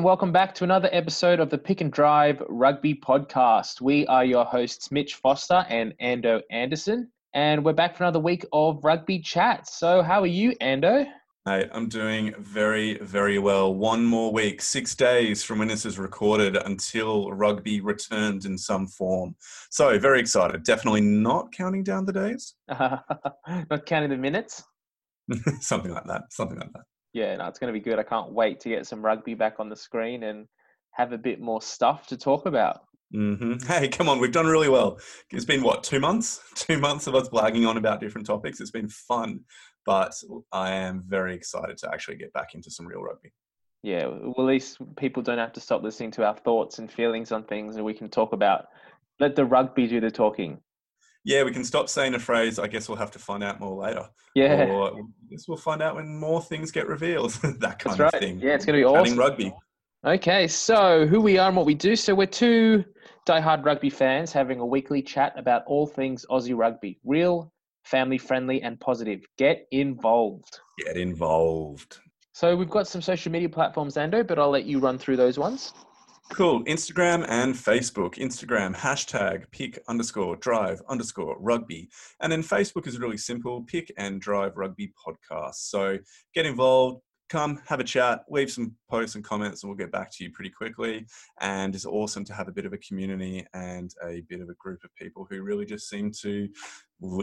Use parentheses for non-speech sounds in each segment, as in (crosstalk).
And welcome back to another episode of the Pick and Drive Rugby Podcast. We are your hosts, Mitch Foster and Ando Anderson, and we're back for another week of rugby chat. So, how are you, Ando? Hey, I'm doing very, very well. One more week, six days from when this is recorded until rugby returns in some form. So, very excited. Definitely not counting down the days. (laughs) not counting the minutes? (laughs) something like that. Something like that yeah, no, it's going to be good. I can't wait to get some rugby back on the screen and have a bit more stuff to talk about. Mm-hmm. (laughs) Hey, come on, we've done really well. It's been what two months? (laughs) Two months of us blagging on about different topics. It's been fun, but I am very excited to actually get back into some real rugby. Yeah, well, at least people don't have to stop listening to our thoughts and feelings on things, and we can talk about. Let the rugby do the talking yeah, we can stop saying a phrase. I guess we'll have to find out more later. Yeah. Or I guess we'll find out when more things get revealed. (laughs) that kind That's of right. thing. Yeah, it's going to be awesome. rugby. Okay, so who we are and what we do. So we're two die-hard rugby fans having a weekly chat about all things Aussie rugby. Real, family friendly, and positive. Get involved. Get involved. So we've got some social media platforms, Ando, but I'll let you run through those ones. Cool. Instagram and Facebook. Instagram, hashtag pick underscore drive underscore rugby. And then Facebook is really simple pick and drive rugby podcast. So get involved, come have a chat, leave some posts and comments, and we'll get back to you pretty quickly. And it's awesome to have a bit of a community and a bit of a group of people who really just seem to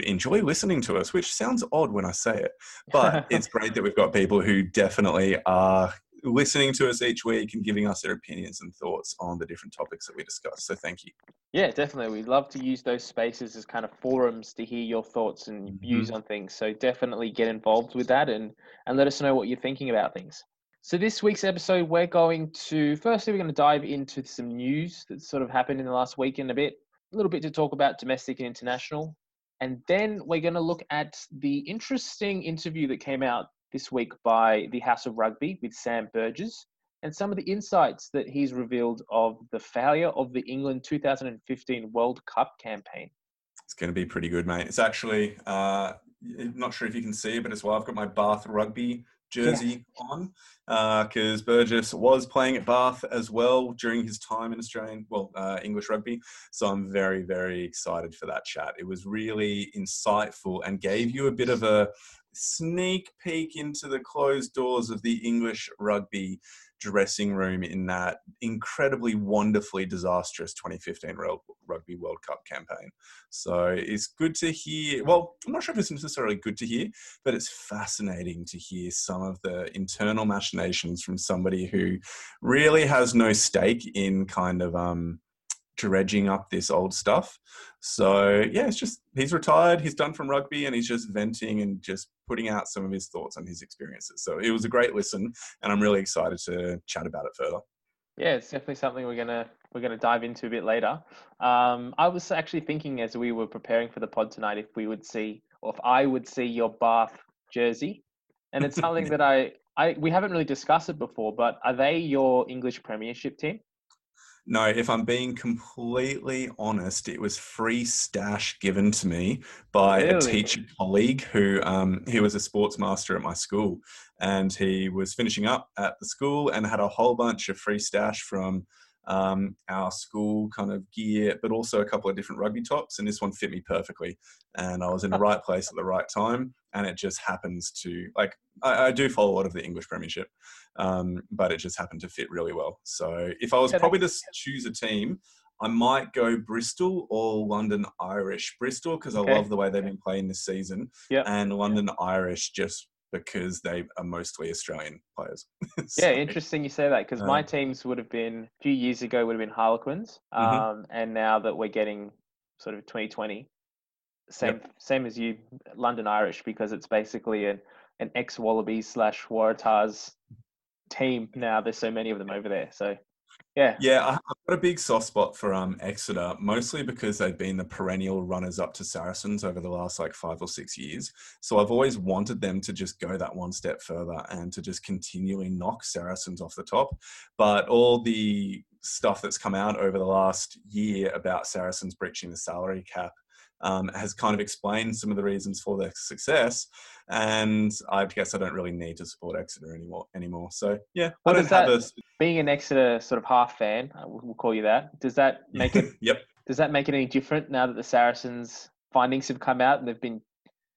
enjoy listening to us, which sounds odd when I say it, but (laughs) it's great that we've got people who definitely are listening to us each week and giving us their opinions and thoughts on the different topics that we discuss. So thank you. Yeah, definitely. We'd love to use those spaces as kind of forums to hear your thoughts and mm-hmm. views on things. So definitely get involved with that and and let us know what you're thinking about things. So this week's episode, we're going to firstly we're going to dive into some news that sort of happened in the last week and a bit, a little bit to talk about domestic and international. And then we're going to look at the interesting interview that came out this week by the House of Rugby with Sam Burgess and some of the insights that he's revealed of the failure of the England 2015 World Cup campaign. It's going to be pretty good, mate. It's actually, uh, not sure if you can see, but as well, I've got my Bath Rugby jersey yes. on because uh, Burgess was playing at Bath as well during his time in Australian, well, uh, English rugby. So I'm very, very excited for that chat. It was really insightful and gave you a bit of a sneak peek into the closed doors of the English rugby dressing room in that incredibly wonderfully disastrous 2015 Rugby World Cup campaign. So it's good to hear. Well, I'm not sure if it's necessarily good to hear, but it's fascinating to hear some of the internal machinations from somebody who really has no stake in kind of um, dredging up this old stuff. So yeah, it's just he's retired, he's done from rugby, and he's just venting and just putting out some of his thoughts and his experiences. So it was a great listen, and I'm really excited to chat about it further. Yeah, it's definitely something we're gonna we're gonna dive into a bit later. Um, I was actually thinking as we were preparing for the pod tonight if we would see or if I would see your Bath jersey, and it's something (laughs) that I I we haven't really discussed it before. But are they your English Premiership team? No, if I'm being completely honest, it was free stash given to me by really? a teacher colleague who um, he was a sports master at my school, and he was finishing up at the school and had a whole bunch of free stash from um, our school kind of gear, but also a couple of different rugby tops. And this one fit me perfectly. And I was in the (laughs) right place at the right time. And it just happens to, like, I, I do follow a lot of the English Premiership, um, but it just happened to fit really well. So if I was probably to choose a team, I might go Bristol or London Irish. Bristol because okay. I love the way they've been playing this season, yep. and London Irish just because they are mostly Australian players. (laughs) so, yeah, interesting you say that because um, my teams would have been a few years ago would have been Harlequins, mm-hmm. um, mm-hmm. and now that we're getting sort of 2020, same yep. same as you, London Irish because it's basically an an ex Wallabies slash Waratahs team now. There's so many of them over there, so yeah. Yeah, I've got a big soft spot for um, Exeter, mostly because they've been the perennial runners up to Saracens over the last like five or six years. So I've always wanted them to just go that one step further and to just continually knock Saracens off the top. But all the stuff that's come out over the last year about Saracens breaching the salary cap um, has kind of explained some of the reasons for their success. And I guess I don't really need to support Exeter anymore. Anymore. So yeah, What I don't have that- a. Being an Exeter sort of half fan, uh, we'll call you that. Does that (laughs) make it? yep. Does that make it any different now that the Saracens' findings have come out and they've been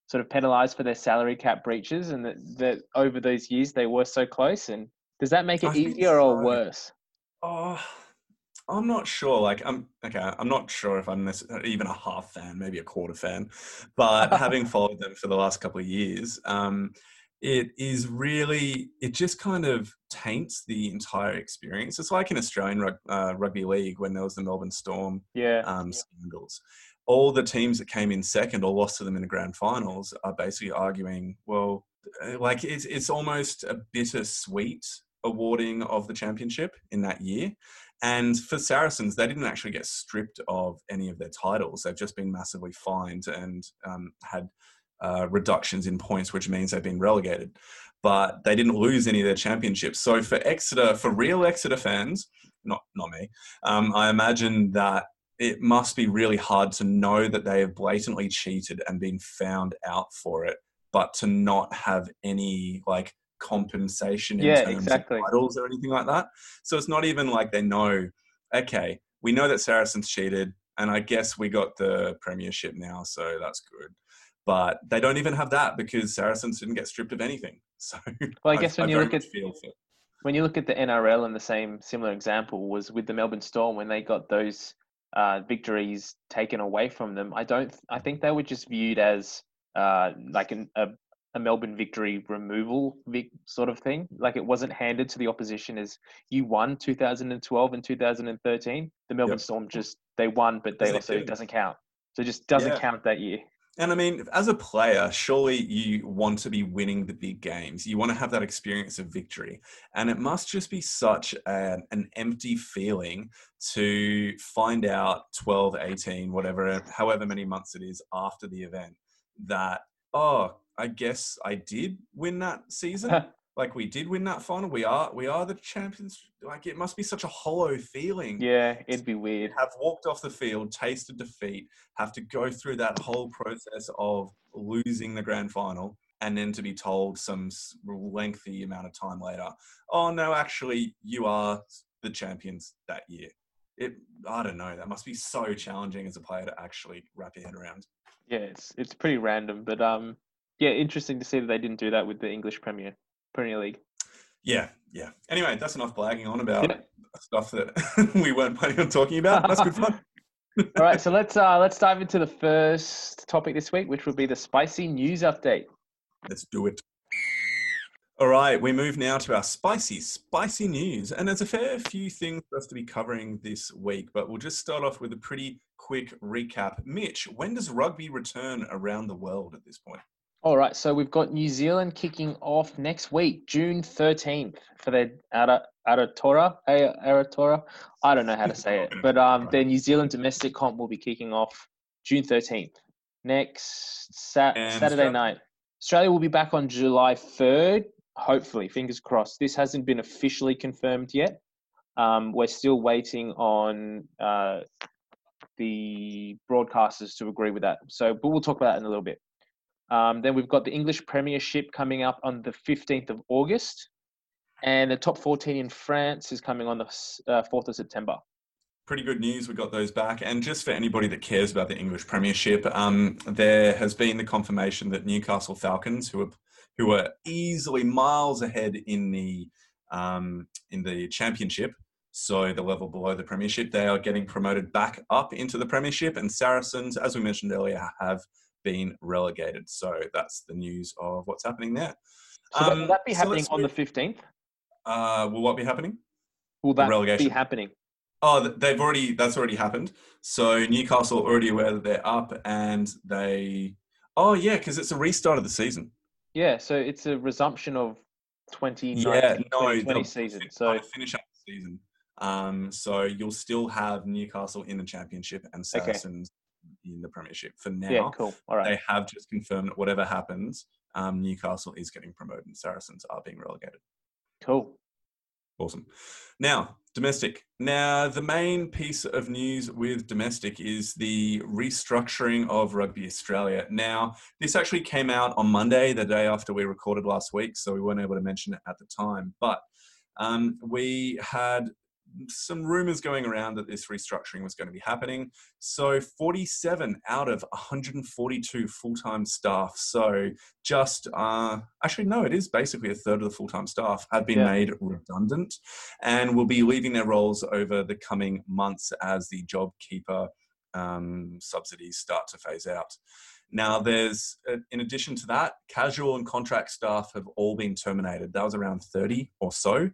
sort of penalised for their salary cap breaches, and that, that over those years they were so close? And does that make it I easier or worse? Oh, I'm not sure. Like, I'm okay. I'm not sure if I'm necess- even a half fan, maybe a quarter fan, but having (laughs) followed them for the last couple of years, um, it is really it just kind of taints the entire experience. It's like in Australian rug, uh, rugby league when there was the Melbourne Storm Yeah. um, scandals. All the teams that came in second or lost to them in the grand finals are basically arguing, well, uh, like it's it's almost a bittersweet awarding of the championship in that year. And for Saracens, they didn't actually get stripped of any of their titles. They've just been massively fined and um, had uh, reductions in points, which means they've been relegated. But they didn't lose any of their championships. So for Exeter, for real Exeter fans, not not me, um, I imagine that it must be really hard to know that they have blatantly cheated and been found out for it, but to not have any like compensation in Yeah, terms exactly. of titles or anything like that. So it's not even like they know, okay, we know that Saracens cheated, and I guess we got the premiership now, so that's good. But they don't even have that because Saracens didn't get stripped of anything. (laughs) So Well, I guess when you look at- feel for when you look at the NRL and the same similar example was with the Melbourne Storm when they got those uh, victories taken away from them. I don't. I think they were just viewed as uh, like an, a a Melbourne victory removal vic- sort of thing. Like it wasn't handed to the opposition as you won 2012 and 2013. The Melbourne Yep. Storm just they won, but they also it doesn't count. So it just doesn't Yeah. count that year. And I mean, as a player, surely you want to be winning the big games. You want to have that experience of victory. And it must just be such an, an empty feeling to find out 12, 18, whatever, however many months it is after the event that, oh, I guess I did win that season. (laughs) like we did win that final. We are we are the champions. Like it must be such a hollow feeling yeah, it'd be weird. have walked off the field, tasted defeat, have to go through that whole process of losing the grand final, and then to be told some lengthy amount of time later, oh no, actually, you are the champions that year. It, I don't know. That must be so challenging as a player to actually wrap your head around. Yeah, it's it's pretty random, but um, yeah, interesting to see that they didn't do that with the English Premier Premier League. Yeah, yeah. Anyway, that's enough blagging on about Yeah. stuff that (laughs) we weren't planning on talking about. That's good fun. (laughs) All right, so let's uh let's dive into the first topic this week, which will be the spicy news update. Let's do it. All right, we move now to our spicy, spicy news. And there's a fair few things for us to be covering this week, but we'll just start off with a pretty quick recap. Mitch, when does rugby return around the world at this point? All right, so we've got New Zealand kicking off next week, June thirteenth, for their Ara Aratora Aratora. I don't know how to say it, but um, their New Zealand domestic comp will be kicking off June thirteenth next Sat- Saturday Australia? night. Australia will be back on July third. Hopefully, fingers crossed. This hasn't been officially confirmed yet. Um, we're still waiting on uh, the broadcasters to agree with that. So, but we'll talk about that in a little bit. Um, then we've got the English Premiership coming up on the 15th of August. And the top 14 in France is coming on the uh, 4th of September. Pretty good news. We got those back. And just for anybody that cares about the English Premiership, um, there has been the confirmation that Newcastle Falcons, who are who are easily miles ahead in the um, in the Championship, so the level below the Premiership, they are getting promoted back up into the Premiership. And Saracens, as we mentioned earlier, have been relegated. So that's the news of what's happening there. So Um, will that be happening let's on the 15th? Uh, will what be happening? Will that be happening? Oh, they've already. That's already happened. So Newcastle already aware that they're up, and they. Oh yeah, because it's a restart of the season. Yeah, so it's a resumption of 2019 Yeah, no, 2020 season. So finish up the season. Um, so you'll still have Newcastle in the championship and. Saracens in the Premiership. For now, yeah, cool. All right. they have just confirmed that whatever happens, um, Newcastle is getting promoted and Saracens are being relegated. Cool. Awesome. Now, domestic. Now, the main piece of news with domestic is the restructuring of Rugby Australia. Now, this actually came out on Monday, the day after we recorded last week, so we weren't able to mention it at the time. But um, we had some rumors going around that this restructuring was going to be happening. So 47 out of 142 full-time staff. So just uh, actually no, it is basically a third of the full-time staff have been yeah. made redundant, and will be leaving their roles over the coming months as the JobKeeper um, subsidies start to phase out. Now, there's, uh, in addition to that, casual and contract staff have all been terminated. That was around 30 or so.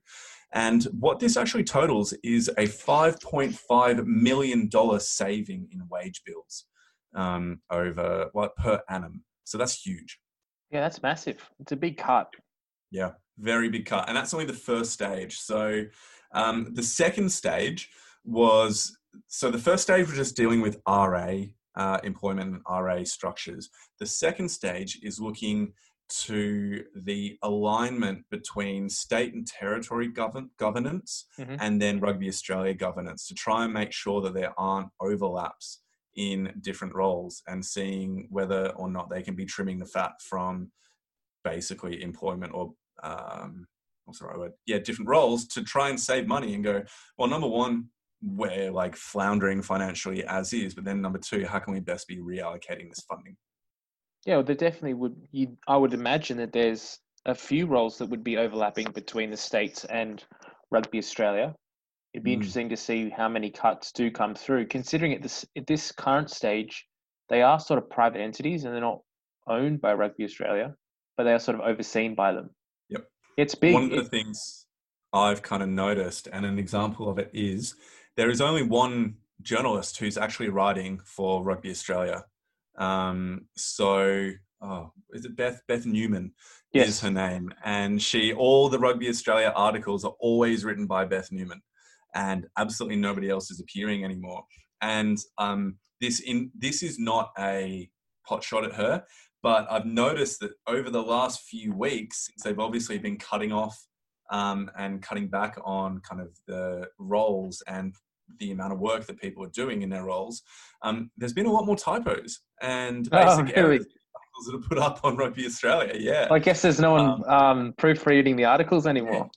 And what this actually totals is a $5.5 million saving in wage bills um, over what per annum. So that's huge. Yeah, that's massive. It's a big cut. Yeah, very big cut. And that's only the first stage. So um, the second stage was so the first stage was just dealing with RA uh, employment and RA structures. The second stage is looking to the alignment between state and territory govern- governance mm-hmm. and then Rugby Australia governance to try and make sure that there aren't overlaps in different roles and seeing whether or not they can be trimming the fat from basically employment or um, what's the right word? Yeah, different roles to try and save money and go, well, number one, we're like floundering financially as is, but then number two, how can we best be reallocating this funding? Yeah, well, there definitely would. You, I would imagine that there's a few roles that would be overlapping between the states and Rugby Australia. It'd be mm. interesting to see how many cuts do come through, considering at this at this current stage, they are sort of private entities and they're not owned by Rugby Australia, but they are sort of overseen by them. Yep, it's big. One of the things I've kind of noticed, and an example of it is, there is only one journalist who's actually writing for Rugby Australia um, so, oh, is it Beth Beth Newman? Yes. Is her name, and she all the Rugby Australia articles are always written by Beth Newman, and absolutely nobody else is appearing anymore. And um, this in this is not a pot shot at her, but I've noticed that over the last few weeks, since they've obviously been cutting off um, and cutting back on kind of the roles and the amount of work that people are doing in their roles, um, there's been a lot more typos and oh, basic oh, (laughs) really? errors that are put up on Rugby Australia. Yeah. I guess there's no one um, um, proofreading the articles anymore.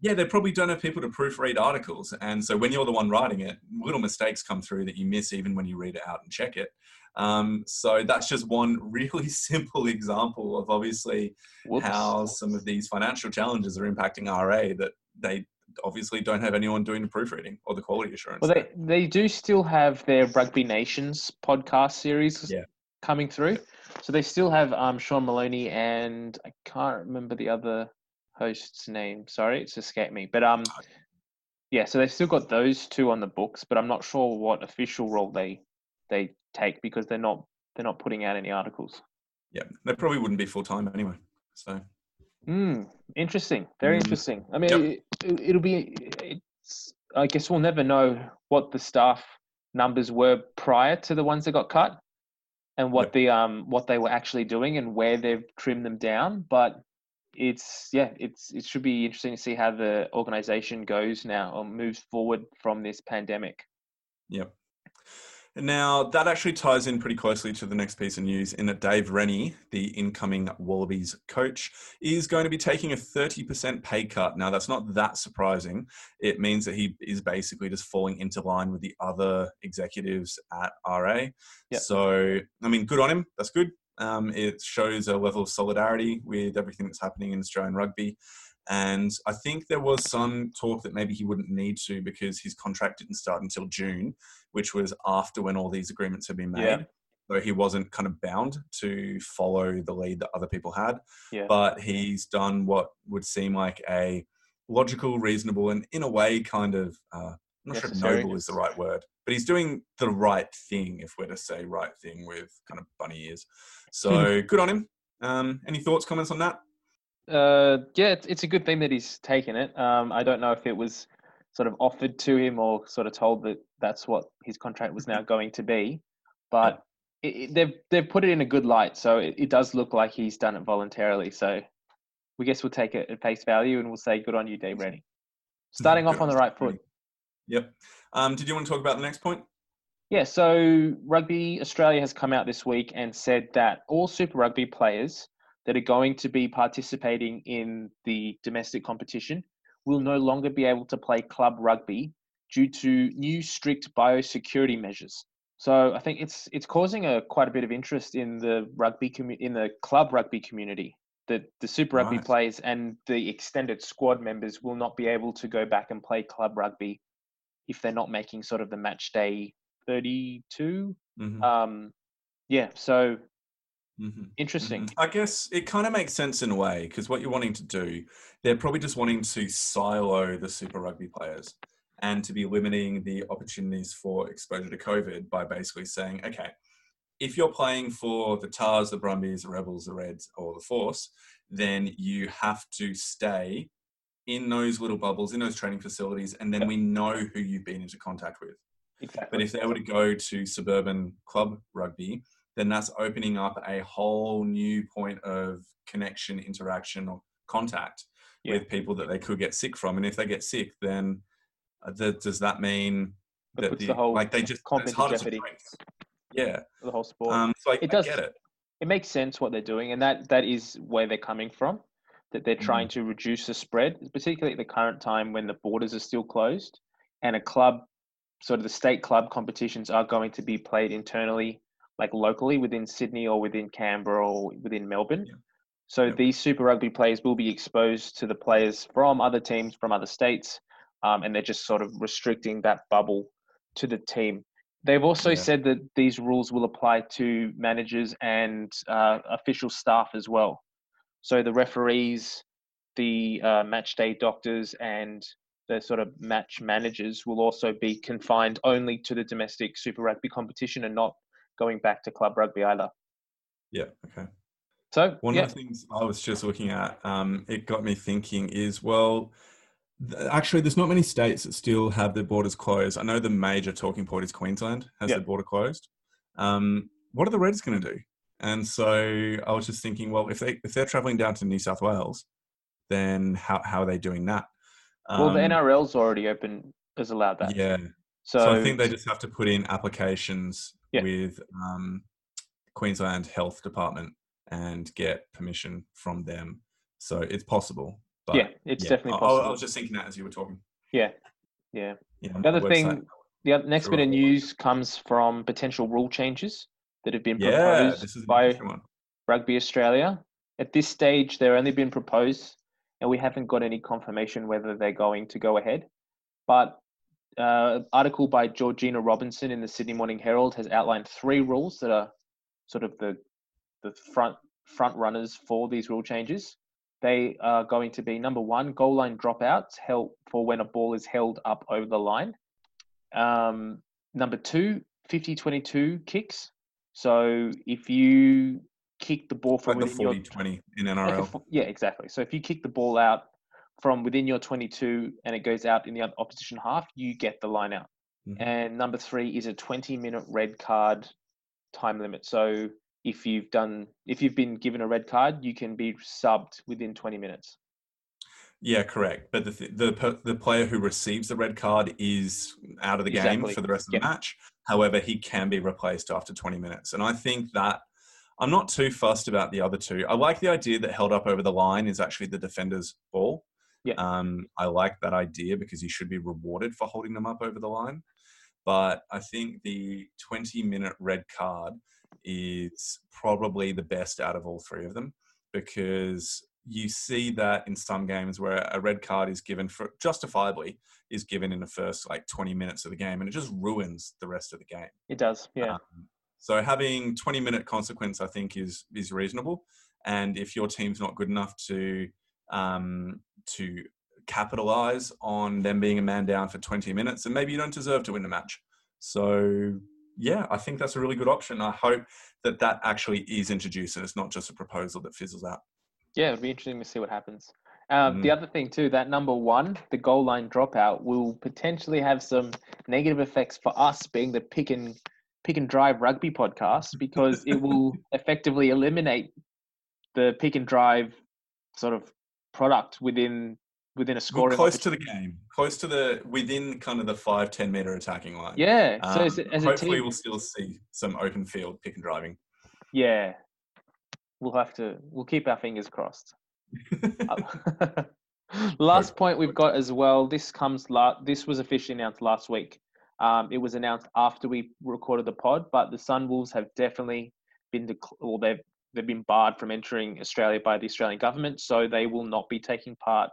Yeah. yeah, they probably don't have people to proofread articles. And so when you're the one writing it, little mistakes come through that you miss even when you read it out and check it. Um, so that's just one (laughs) really simple example of obviously Whoops. how some of these financial challenges are impacting RA that they obviously don't have anyone doing the proofreading or the quality assurance. Well, they, they do still have their Rugby Nations podcast series yeah. coming through. So they still have um, Sean Maloney and I can't remember the other host's name. Sorry, it's escaped me. But um, yeah, so they've still got those two on the books, but I'm not sure what official role they they take because they're not they're not putting out any articles. Yeah, they probably wouldn't be full time anyway. So Mm, interesting. Very mm. interesting. I mean, yep. it, will be. It's. I guess we'll never know what the staff numbers were prior to the ones that got cut, and what yep. the um what they were actually doing and where they've trimmed them down. But it's yeah, it's it should be interesting to see how the organization goes now or moves forward from this pandemic. Yep. Now, that actually ties in pretty closely to the next piece of news in that Dave Rennie, the incoming Wallabies coach, is going to be taking a 30% pay cut. Now, that's not that surprising. It means that he is basically just falling into line with the other executives at RA. Yep. So, I mean, good on him. That's good. Um, it shows a level of solidarity with everything that's happening in Australian rugby. And I think there was some talk that maybe he wouldn't need to because his contract didn't start until June, which was after when all these agreements had been made. Yeah. So he wasn't kind of bound to follow the lead that other people had. Yeah. But he's done what would seem like a logical, reasonable, and in a way kind of, uh, I'm not sure if noble is the right word, but he's doing the right thing, if we're to say right thing with kind of bunny ears. So (laughs) good on him. Um, any thoughts, comments on that? Uh, yeah, it's, it's a good thing that he's taken it. Um, I don't know if it was sort of offered to him or sort of told that that's what his contract was now going to be, but it, it, they've they've put it in a good light, so it, it does look like he's done it voluntarily. So we guess we'll take it at face value and we'll say good on you, Dave Rennie. (laughs) starting off on the right foot. Yep. Um, did you want to talk about the next point? Yeah, so Rugby Australia has come out this week and said that all Super Rugby players that are going to be participating in the domestic competition will no longer be able to play club rugby due to new strict biosecurity measures. So I think it's it's causing a quite a bit of interest in the rugby commu- in the club rugby community that the Super Rugby players and the extended squad members will not be able to go back and play club rugby if they're not making sort of the match day 32 Mhm, um yeah so mhm. interesting Mhm. I guess it kind of makes sense in a way because what you're wanting to do, they're probably just wanting to silo the Super Rugby players and to be limiting the opportunities for exposure to COVID by basically saying, okay, if you're playing for the Tahs, the Brumbies, the Rebels, the Reds, or the Force, then you have to stay in those little bubbles, in those training facilities, and then we know who you've been into contact with. exactly But if they were to go to suburban club rugby, then that's opening up a whole new point of connection, interaction, or contact Yeah. with people that they could get sick from. And if they get sick, then uh, th- does that mean It that the, the whole like they just it's harder jeopardy. to break? Yeah. the whole sport Um, so I, It does- get it. it makes sense what they're doing and that that is where they're coming from that they're trying to reduce the spread particularly at the current time when the borders are still closed and a club sort of the state club competitions are going to be played internally like locally within sydney or within canberra or within melbourne Yeah. so Yep. these super rugby players will be exposed to the players from other teams from other states um, and they're just sort of restricting that bubble to the team They've also Yeah. said that these rules will apply to managers and uh, official staff as well. So the referees, the uh, match day doctors, and the sort of match managers will also be confined only to the domestic Super Rugby competition and not going back to club rugby either. Yeah. Okay. So One yeah, of the things I was just looking at, um, it got me thinking is, well, th- actually, there's not many states that still have their borders closed. I know the major talking point is Queensland has Yeah. their border closed. Um, what are the Reds going to do? And so I was just thinking, well, if they if they're traveling down to New South Wales, then how how are they doing that? well the Um, NRL's already open has allowed that. Yeah. So, So, I think they just have to put in applications Yeah. with um, Queensland Health Department and get permission from them. So it's possible. But yeah, it's yeah, definitely I- I, possible. I was just thinking that as you were talking. yeah, yeah. Yeah, The other thing, the other, next bit of news comes from potential rule changes that have been proposed this is by. Rugby Australia. At this stage, they're only been proposed, and we haven't got any confirmation whether they're going to go ahead. But uh, article by Georgina Robinson in the Sydney Morning Herald has outlined three rules that are sort of the the front front runners for these rule changes. They are going to be number one, goal line dropouts held for when a ball is held up over the line. Um, number two, 50-22 kicks. So if you kick the ball from Like the within your 40 20 in like a NRL. yeah, exactly. So if you kick the ball out from within your 22 and it goes out in the oth- opposition half, you get the line out. Mhm. And number three is a 20 minute red card time limit. So if you've done, if you've been given a red card, you can be subbed within 20 minutes. Yeah, correct. But the th- the the player who receives the red card is out of the game for the rest of the match. However, he can be replaced after 20 minutes, and I think that I'm not too fussed about the other two. I like the idea that held up over the line is actually the defender's ball. Yeah. Um, I like that idea because he should be rewarded for holding them up over the line. But I think the 20 minute red card is probably the best out of all three of them because you see that in some games where a red card is given for justifiably is given in the first like 20 minutes of the game and it just ruins the rest of the game. It does. Yeah. Um, so having 20 minute consequence, I think, is is reasonable. And if your team's not good enough to um, to capitalize on them being a man down for 20 minutes, and maybe you don't deserve to win the match. So yeah, I think that's a really good option. I hope that that actually is introduced and it's not just a proposal that fizzles out. Yeah, it'd be interesting to see what happens. Um, The Mm. other thing too, that number one, the goal line dropout, will potentially have some negative effects for us being the pick and pick and drive rugby podcast because it will (laughs) effectively eliminate the pick and drive sort of product within within a scoring. close to the game, close to the within kind of the five ten meter attacking line. Yeah. So Um, as, a- as a hopefully, team, we'll still see some open field pick and driving. yeah, we'll have to. We'll keep our fingers crossed. (laughs) Uh, (laughs) last Hope- point we've got as well. This comes. La- this was officially announced last week. Um, it was announced after we recorded the pod, but the Sunwolves have definitely been, dec- well, they've they've been barred from entering Australia by the Australian government, so they will not be taking part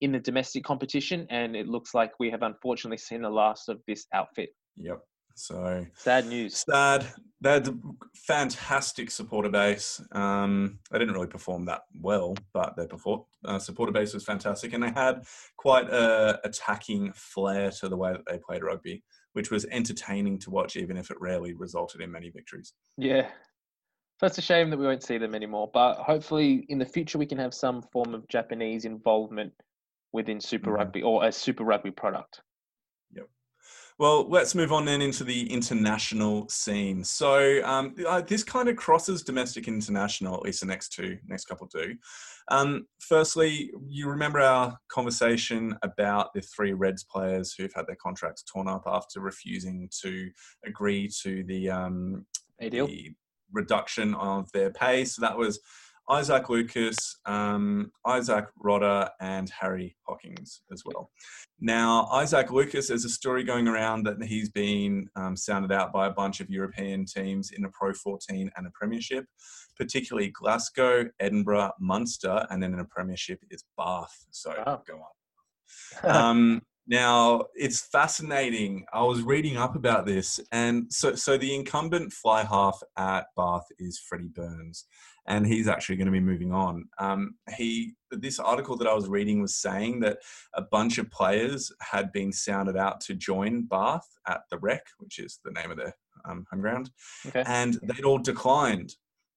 in the domestic competition. And it looks like we have unfortunately seen the last of this outfit. Yep. So Sad news. sad. They had a fantastic supporter base. Um, they didn't really perform that well, but their perfor- uh, supporter base was fantastic, and they had quite a attacking flair to the way that they played rugby, which was entertaining to watch, even if it rarely resulted in many victories. Yeah. So it's a shame that we won't see them anymore. But hopefully in the future we can have some form of Japanese involvement within Super Mhm. Rugby or a Super Rugby product. Yep. Well, let's move on then into the international scene. So um, uh, this kind of crosses domestic and international, at least the next two, next couple do. Um, firstly, you remember our conversation about the three Reds players who've had their contracts torn up after refusing to agree to the, um, A deal? the reduction of their pay. So that was Isaac Lucas, um, Isaac Rodda, and Harry Hawkins as well. Now, Isaac Lucas, there's a story going around that he's been um, sounded out by a bunch of European teams in a Pro 14 and a Premiership, particularly Glasgow, Edinburgh, Munster, and then in a Premiership is Bath. So Wow. go on. (laughs) um, now it's fascinating. I was reading up about this, and so so the incumbent fly half at Bath is Freddie Burns, and he's actually going to be moving on. Um, he this article that I was reading was saying that a bunch of players had been sounded out to join Bath at the Rec, which is the name of their um, home ground, okay. and they'd all declined.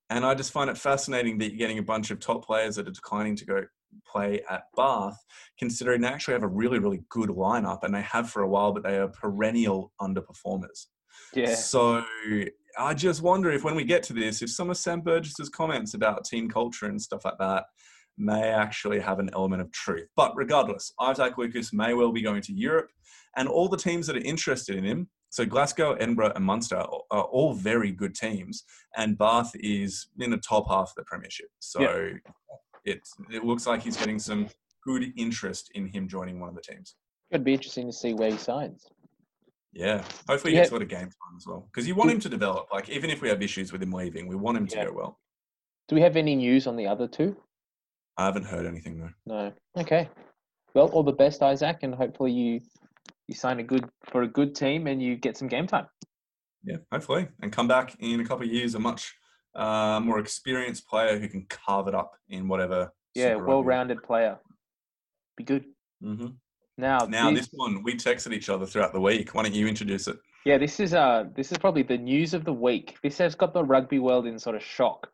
And I just find it fascinating that you're getting a bunch of top players that are declining to go play at Bath, considering they actually have a really, really good lineup and they have for a while, but they are perennial underperformers. Yeah. So I just wonder if when we get to this, if some of Sam Burgess's comments about team culture and stuff like that may actually have an element of truth. But regardless, Isaac Lucas may well be going to Europe, and all the teams that are interested in him. So Glasgow, Edinburgh, and Munster are are all very good teams, and Bath is in the top half of the Premiership. So it it looks like he's getting some good interest in him joining one of the teams. It'd be interesting to see where he signs. Yeah, hopefully he Yeah. gets a lot of game time as well because you want him to develop. Like even if we have issues with him leaving, we want him to Yeah. go well. Do we have any news on the other two? I haven't heard anything though. No. Okay. Well, all the best, Isaac, and hopefully you you sign a good for a good team and you get some game time. Yeah, hopefully, and come back in a couple of years a much uh, more experienced player who can carve it up in whatever. Yeah, well-rounded player. Be good. Mhm. Now, Now this, this one, we texted each other throughout the week. Why don't you introduce it? yeah, this is uh this is probably the news of the week. This has got the rugby world in sort of shock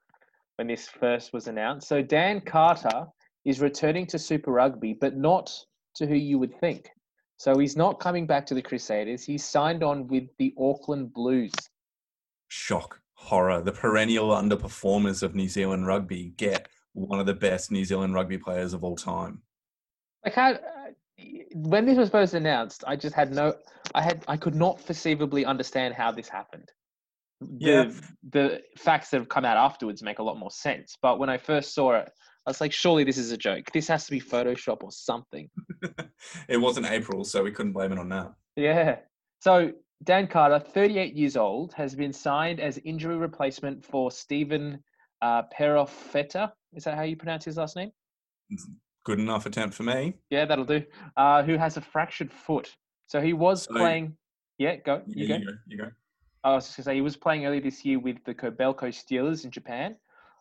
when this first was announced. So Dan Carter is returning to Super Rugby, but not to who you would think. So he's not coming back to the Crusaders. He's signed on with the Auckland Blues. Shock, horror. The perennial underperformers of New Zealand rugby get one of the best New Zealand rugby players of all time. Like how, uh, when this was first announced, I just had no, I had, I could not perceivably understand how this happened. The, Yeah. the facts that have come out afterwards make a lot more sense. But when I first saw it, I was like, surely this is a joke. This has to be Photoshop or something. (laughs) it wasn't April, so we couldn't blame it on that. Yeah. So Dan Carter, 38 years old, has been signed as injury replacement for Stephen uh, Perofeta. Is that how you pronounce his last name? Good enough attempt for me. Yeah, that'll do. Uh, who has a fractured foot. So he was So- playing. Yeah, go. You Yeah, go. you go. You go. I was just going to say he was playing earlier this year with the Kobelco Steelers in Japan,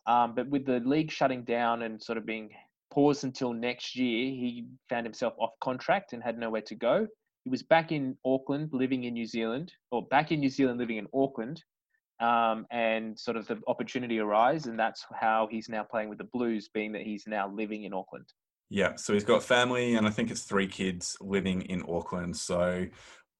um, but with the league shutting down and sort of being paused until next year, he found himself off contract and had nowhere to go. He was back in Auckland, living in New Zealand, or back in New Zealand, living in Auckland, um, and sort of the opportunity arose, and that's how he's now playing with the Blues, being that he's now living in Auckland. Yeah, so he's got family, and I think it's three kids living in Auckland. So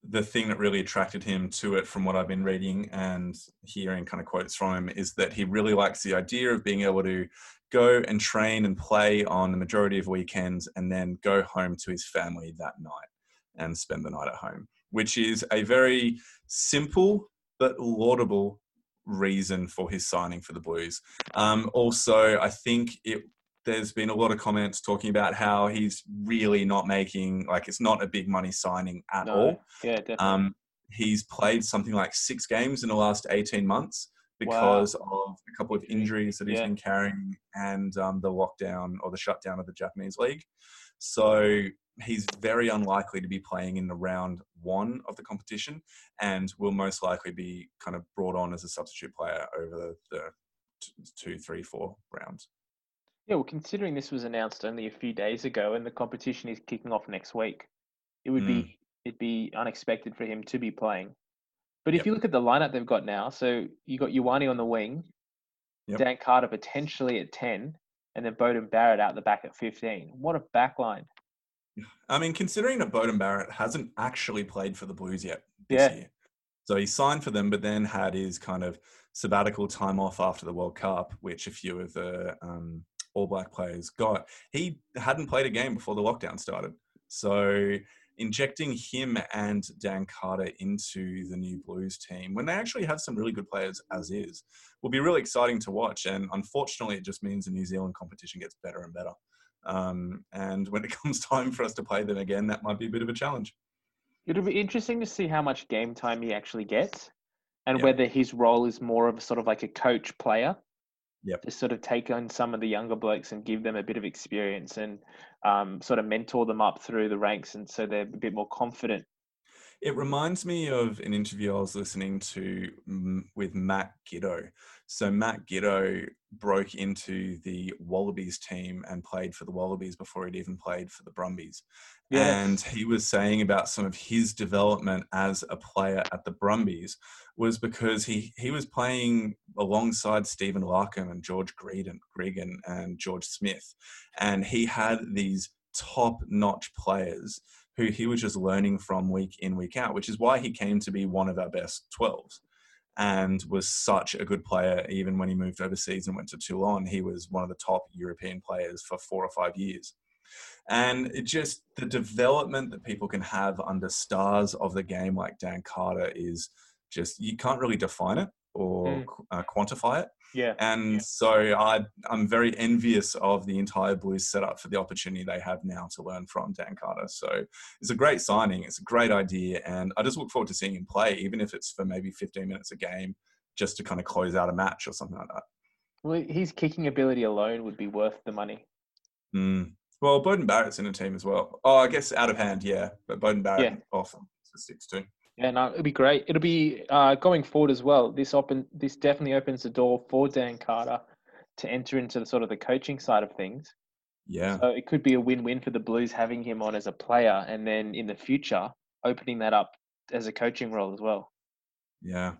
the thing that really attracted him to it, from what I've been reading and hearing kind of quotes from him, is that he really likes the idea of being able to go and train and play on the majority of weekends and then go home to his family that night and spend the night at home, which is a very simple but laudable reason for his signing for the Blues. Um, also, I think it there's been a lot of comments talking about how he's really not making like it's not a big money signing at No, all. Yeah, definitely. Um, he's played something like six games in the last 18 months because of a couple of injuries that he's Yeah. been carrying and um, the lockdown or the shutdown of the Japanese league. So he's very unlikely to be playing in the round one of the competition and will most likely be kind of brought on as a substitute player over the, the two, three, four rounds. Yeah, well, considering this was announced only a few days ago and the competition is kicking off next week, it would Mm. be it'd be unexpected for him to be playing. But if Yep. you look at the lineup they've got now, so you got Ioane on the wing, Yep. Dan Carter potentially at ten, and then Beauden Barrett out the back at fifteen. What a backline! I mean, considering that Beauden Barrett hasn't actually played for the Blues yet this Yeah. year. So he signed for them, but then had his kind of sabbatical time off after the World Cup, which a few of the um, All Black players got. He hadn't played a game before the lockdown started. So injecting him and Dan Carter into the new Blues team, when they actually have some really good players as is, will be really exciting to watch. And unfortunately, it just means the New Zealand competition gets better and better. Um, and when it (laughs) comes time for us to play them again, that might be a bit of a challenge. It'll be interesting to see how much game time he actually gets, and Yep. whether his role is more of a sort of like a coach player. Yep. To sort of take on some of the younger blokes and give them a bit of experience and um, sort of mentor them up through the ranks, and so they're a bit more confident. It reminds me of an interview I was listening to mm, with Matt Giteau. So Matt Giteau broke into the Wallabies team and played for the Wallabies before he'd even played for the Brumbies. And he was saying about some of his development as a player at the Brumbies was because he, he was playing alongside Stephen Larkham and George Greedon, Gregan and George Smith. And he had these top notch players who he was just learning from week in, week out, which is why he came to be one of our best 12s and was such a good player. Even when he moved overseas and went to Toulon, he was one of the top European players for four or five years. And it just the development that people can have under stars of the game like Dan Carter is just you can't really define it or Mm. uh, quantify it. Yeah. And Yeah. so I, I'm very envious of the entire Blues setup for the opportunity they have now to learn from Dan Carter. So it's a great signing. It's a great idea. And I just look forward to seeing him play, even if it's for maybe 15 minutes a game, just to kind of close out a match or something like that. Well, his kicking ability alone would be worth the money. Mm. Well, Beauden Barrett's in the team as well. Oh, I guess out of hand, yeah. But Beauden Barrett Yeah. off for six too. Yeah, no, it'll be great. It'll be uh, going forward as well. This open, this definitely opens the door for Dan Carter to enter into the sort of the coaching side of things. Yeah. So it could be a win-win for the Blues having him on as a player, and then in the future opening that up as a coaching role as well. Yeah.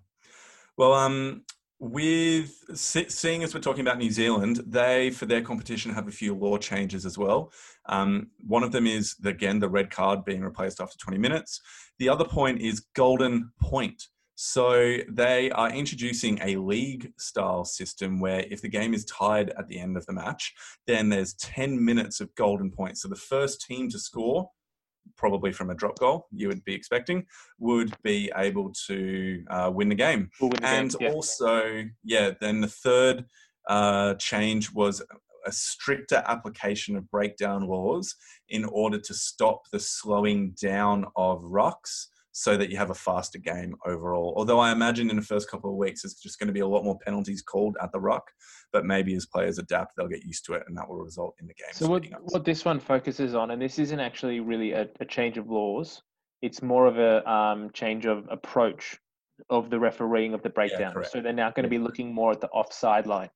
Well, um, with seeing as we're talking about New Zealand, they for their competition have a few law changes as well. Um, one of them is again the red card being replaced after 20 minutes. The other point is golden point. So they are introducing a league style system where if the game is tied at the end of the match, then there's 10 minutes of golden points. So the first team to score, probably from a drop goal, you would be expecting, would be able to uh, win the game. We'll win the game, And yeah. also, yeah, then the third uh, change was a stricter application of breakdown laws in order to stop the slowing down of rucks so that you have a faster game overall. Although I imagine in the first couple of weeks, it's just going to be a lot more penalties called at the ruck, but maybe as players adapt, they'll get used to it and that will result in the game. So what, what this one focuses on, and this isn't actually really a, a change of laws, it's more of a um, change of approach of the refereeing of the breakdown. correct. so they're now going to be looking more at the offside line.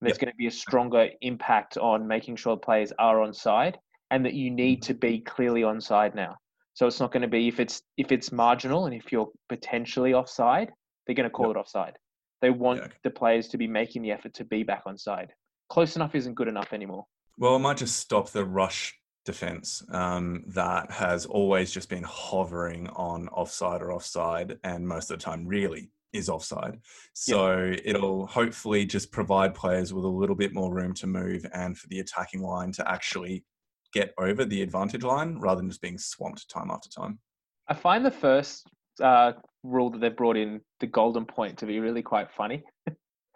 There's Yep. going to be a stronger impact on making sure players are on side, and that you need Mm-hmm. to be clearly on side now. So it's not going to be if it's if it's marginal and if you're potentially offside, they're going to call Yep. it offside. They want okay. the players to be making the effort to be back on side. Close enough isn't good enough anymore. Well, it might just stop the rush defense um, that has always just been hovering on offside or offside, and most of the time, really is offside. So yeah. it'll hopefully just provide players with a little bit more room to move and for the attacking line to actually get over the advantage line rather than just being swamped time after time. I find the first uh, rule that they've brought in, the golden point, to be really quite funny.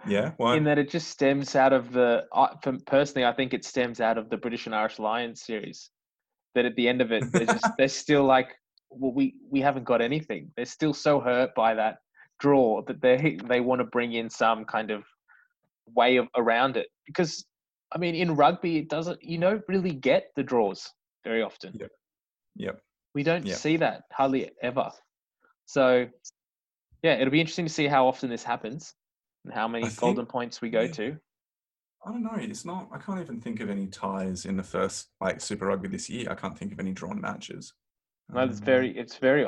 Yeah, why? In that it just stems out of the. Uh, personally, I think it stems out of the British and Irish Lions series. That at the end of it, they're just (laughs) they're still like, well, we we haven't got anything. They're still so hurt by that draw that they they want to bring in some kind of way of around it because I mean in rugby it doesn't you don't really get the draws very often. Yep. Yep. We don't yep. see that hardly ever. So yeah, it'll be interesting to see how often this happens and how many think, golden points we go yeah. to. I don't know. It's not. I can't even think of any ties in the first like Super Rugby this year. I can't think of any drawn matches. No, it's um, very. It's very.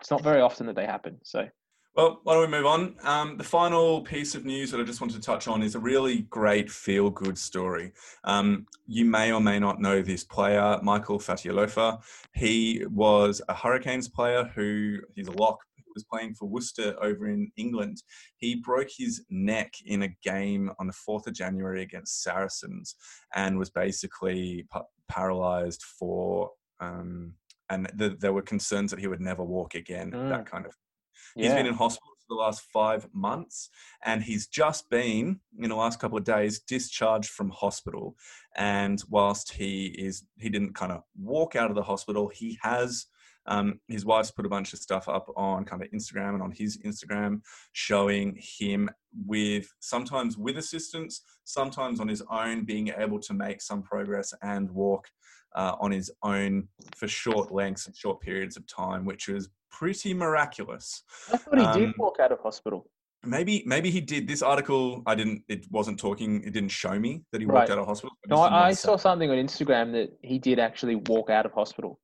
It's not very often that they happen. So. Well, why don't we move on? Um, the final piece of news that I just wanted to touch on is a really great feel good story. Um, you may or may not know this player, Michael Fatialofa. He was a Hurricanes player who he's a lock who was playing for Worcester over in England. He broke his neck in a game on the 4th of January against Saracens and was basically p- paralyzed for, um, and th- there were concerns that he would never walk again, mm. that kind of yeah. He's been in hospital for the last five months, and he's just been in the last couple of days discharged from hospital. And whilst he is, he didn't kind of walk out of the hospital. He has um, his wife's put a bunch of stuff up on kind of Instagram and on his Instagram showing him with sometimes with assistance, sometimes on his own, being able to make some progress and walk uh, on his own for short lengths and short periods of time, which was pretty miraculous. I thought he um, did walk out of hospital. Maybe, maybe he did. This article, I didn't. It wasn't talking. It didn't show me that he walked out of hospital. No, I, I saw something on Instagram that he did actually walk out of hospital.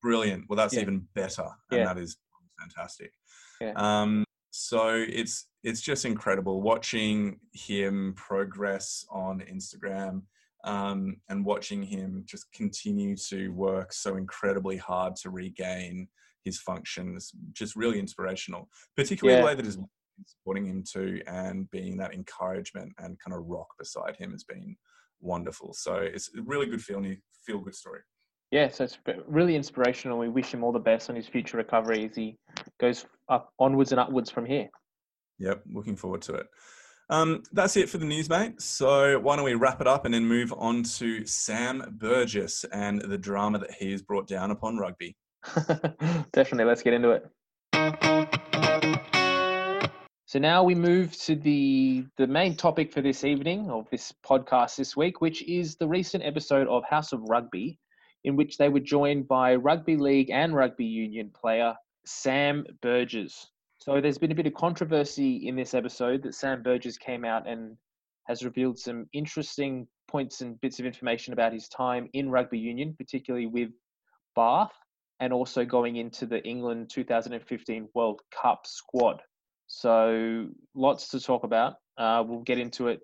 Brilliant. Well, that's yeah. even better, and yeah. that is fantastic. Yeah. Um, so it's it's just incredible watching him progress on Instagram um, and watching him just continue to work so incredibly hard to regain his functions. Just really inspirational, particularly yeah. the way that that is supporting him too, and being that encouragement and kind of rock beside him has been wonderful. So it's a really good feel feel good story yeah, so it's really inspirational. We wish him all the best on his future recovery as he goes up onwards and upwards from here. Yep, looking forward to it. Um, that's it for the news, mate. So why don't we wrap it up and then move on to Sam Burgess and the drama that he has brought down upon rugby. (laughs) Definitely, let's get into it. So now we move to the the main topic for this evening of this podcast this week, which is the recent episode of House of Rugby, in which they were joined by rugby league and rugby union player Sam Burgess. So there's been a bit of controversy in this episode that Sam Burgess came out and has revealed some interesting points and bits of information about his time in rugby union, particularly with Bath and also going into the England 2015 World Cup squad. So lots to talk about. Uh, we'll get into it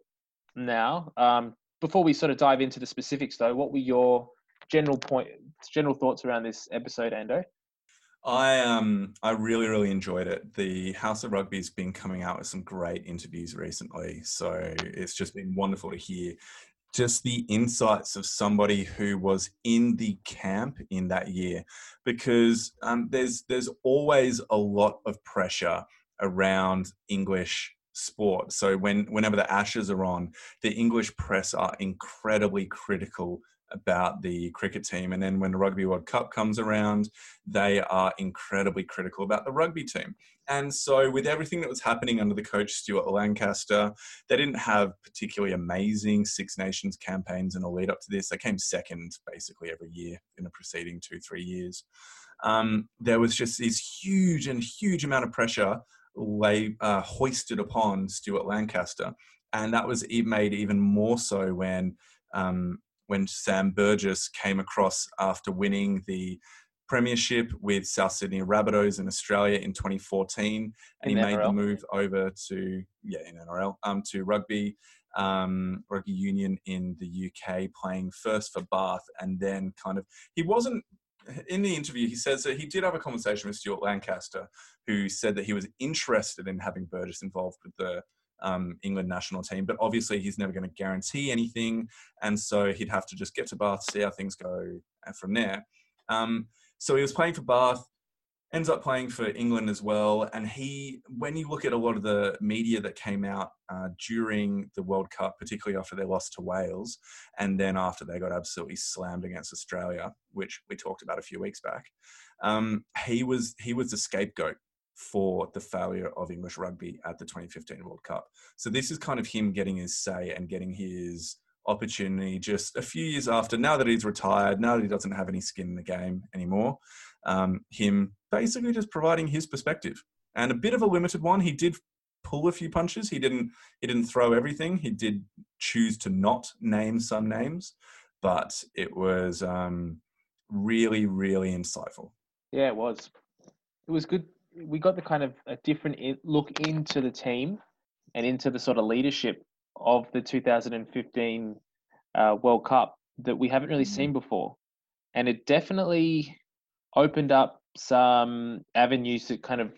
now. Um, before we sort of dive into the specifics, though, what were your general point, general thoughts around this episode, Ando? I um I really really enjoyed it. The House of Rugby's been coming out with some great interviews recently, so it's just been wonderful to hear just the insights of somebody who was in the camp in that year, because um, there's there's always a lot of pressure around English sport. So when whenever the Ashes are on, the English press are incredibly critical about the cricket team. And then when the Rugby World Cup comes around, they are incredibly critical about the rugby team. And so, with everything that was happening under the coach Stuart Lancaster, they didn't have particularly amazing Six Nations campaigns in a lead up to this. They came second basically every year in the preceding two, three years. Um, there was just this huge and huge amount of pressure lay, uh, hoisted upon Stuart Lancaster. And that was made even more so when um, when Sam Burgess came across after winning the premiership with South Sydney Rabbitohs in Australia in 2014, and in he made the move over to yeah in NRL um, to rugby. um, rugby union in the UK, playing first for Bath, and then kind of he wasn't. In the interview, he says that he did have a conversation with Stuart Lancaster, who said that he was interested in having Burgess involved with the um, England national team, but obviously he's never going to guarantee anything, and so he'd have to just get to Bath, see how things go uh, from there. Um, so he was playing for Bath ends up playing for England as well. And he, when you look at a lot of the media that came out uh, during the World Cup, particularly after their loss to Wales, and then after they got absolutely slammed against Australia, which we talked about a few weeks back, um, he was he was the scapegoat for the failure of English rugby at the 2015 World Cup. So this is kind of him getting his say and getting his opportunity just a few years after now that he's retired now that he doesn't have any skin in the game anymore um, him basically just providing his perspective and a bit of a limited one. He did pull a few punches. He didn't he didn't throw everything. He did choose to not name some names, but it was um, really really insightful. Yeah, it was. It was good. We got the kind of a different look into the team and into the sort of leadership of the 2015 uh, World Cup that we haven't really mm. seen before, and it definitely opened up some avenues that kind of,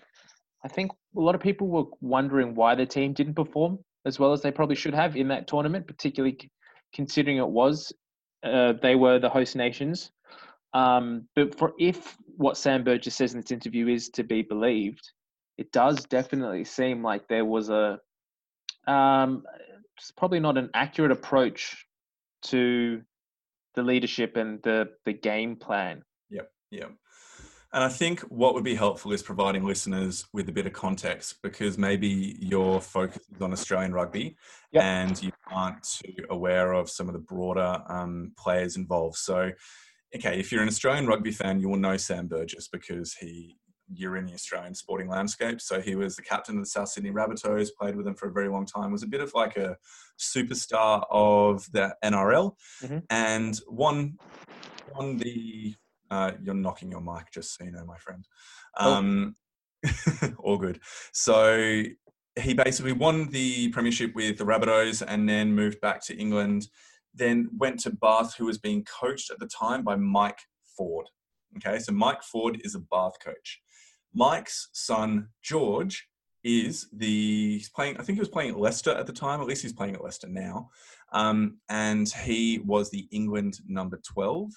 I think a lot of people were wondering why the team didn't perform as well as they probably should have in that tournament, particularly considering it was uh, they were the host nations. Um, but for if what Sam Burgess says in this interview is to be believed, it does definitely seem like there was a um, it's probably not an accurate approach to the leadership and the the game plan. Yep, yep. And I think what would be helpful is providing listeners with a bit of context because maybe your focus is on Australian rugby yep. and you aren't too aware of some of the broader um, players involved. So, okay, if you're an Australian rugby fan, you will know Sam Burgess because he you're in the Australian sporting landscape. So he was the captain of the South Sydney Rabbitohs, played with them for a very long time, was a bit of like a superstar of the NRL, mm-hmm. and won won the uh, you're knocking your mic, just so you know, my friend. Oh. Um, oh. (laughs) all good. So he basically won the premiership with the Rabbitohs and then moved back to England. Then went to Bath, who was being coached at the time by Mike Ford. Okay, so Mike Ford is a Bath coach. Mike's son George is the he's playing. I think he was playing at Leicester at the time. At least he's playing at Leicester now. Um, and he was the England number twelve.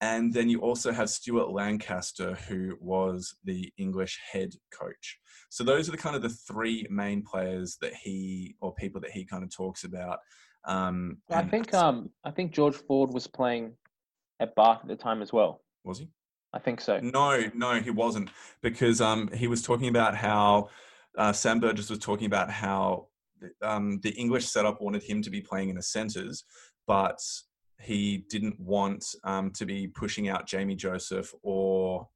And then you also have Stuart Lancaster, who was the English head coach. So those are the kind of the three main players that he or people that he kind of talks about. Um, I think um, I think George Ford was playing at Bath at the time as well. Was he? I think so. No, no, he wasn't because um, he was talking about how uh, Sam Burgess was talking about how um, the English setup wanted him to be playing in the centres, but he didn't want um, to be pushing out Jamie Joseph or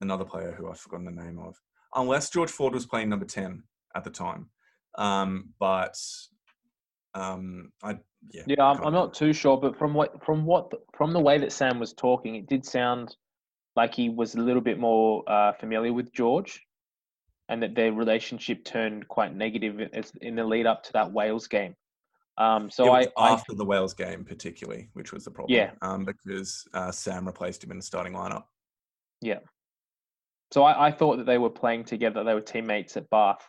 another player who I've forgotten the name of, unless George Ford was playing number 10 at the time. Um, but um, I, yeah, yeah, I'm, I'm not too sure, but from what, from what, from the way that Sam was talking, it did sound like he was a little bit more uh, familiar with George and that their relationship turned quite negative in the lead up to that Wales game. Um, so I after I, the Wales game, particularly, which was the problem. Yeah. Um, because uh, Sam replaced him in the starting lineup. Yeah. So I, I, thought that they were playing together. They were teammates at Bath,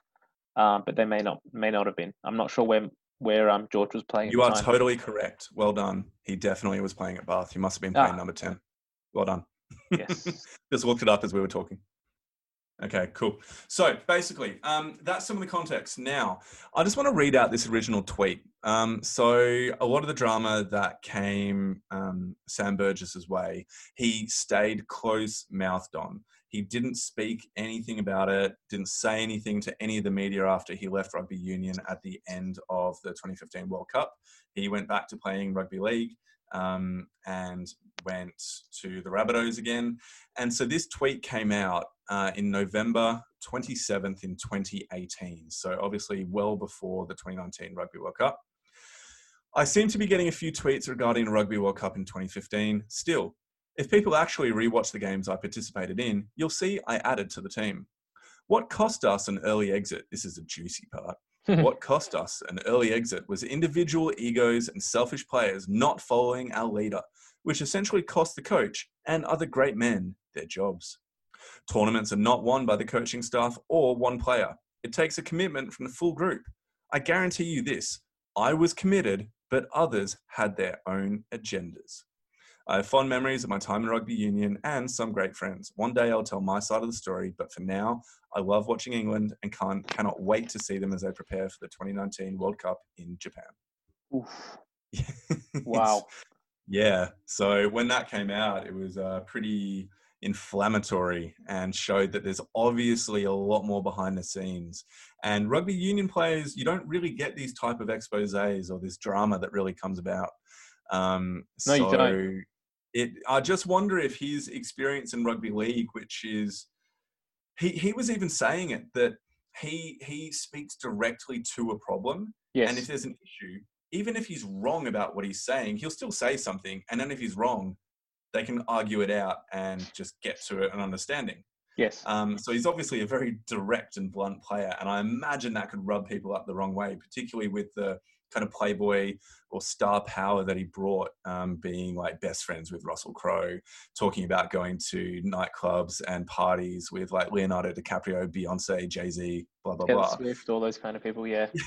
um, but they may not may not have been. I'm not sure where where um George was playing. You are time. totally correct. Well done. He definitely was playing at Bath. He must have been playing ah. number ten. Well done. Yes. (laughs) Just looked it up as we were talking. Okay, cool. So basically, um, that's some of the context. Now, I just want to read out this original tweet. Um, so, a lot of the drama that came um, Sam Burgess's way, he stayed close mouthed on. He didn't speak anything about it, didn't say anything to any of the media after he left rugby union at the end of the 2015 World Cup. He went back to playing rugby league um, and went to the Rabbitohs again. And so this tweet came out uh, in November 27th in 2018. So obviously well before the 2019 Rugby World Cup. I seem to be getting a few tweets regarding Rugby World Cup in 2015. Still, if people actually rewatch the games I participated in, you'll see I added to the team. What cost us an early exit? This is a juicy part. (laughs) what cost us an early exit was individual egos and selfish players not following our leader, which essentially cost the coach and other great men their jobs. Tournaments are not won by the coaching staff or one player. It takes a commitment from the full group. I guarantee you this I was committed, but others had their own agendas. I have fond memories of my time in rugby union and some great friends. One day I'll tell my side of the story, but for now, I love watching England and can't, cannot wait to see them as they prepare for the 2019 World Cup in Japan. Oof. (laughs) wow. Yeah. So when that came out, it was uh, pretty inflammatory and showed that there's obviously a lot more behind the scenes. And rugby union players, you don't really get these type of exposés or this drama that really comes about. Um, no, so you don't it I just wonder if his experience in rugby league, which is he he was even saying it that he he speaks directly to a problem. Yes. And if there's an issue, even if he's wrong about what he's saying, he'll still say something. And then if he's wrong, they can argue it out and just get to an understanding. Yes. Um, so he's obviously a very direct and blunt player, and I imagine that could rub people up the wrong way, particularly with the kind of playboy or star power that he brought, um, being like best friends with Russell Crowe, talking about going to nightclubs and parties with like Leonardo DiCaprio, Beyonce, Jay Z, blah blah Taylor blah. Swift, all those kind of people. Yeah. (laughs)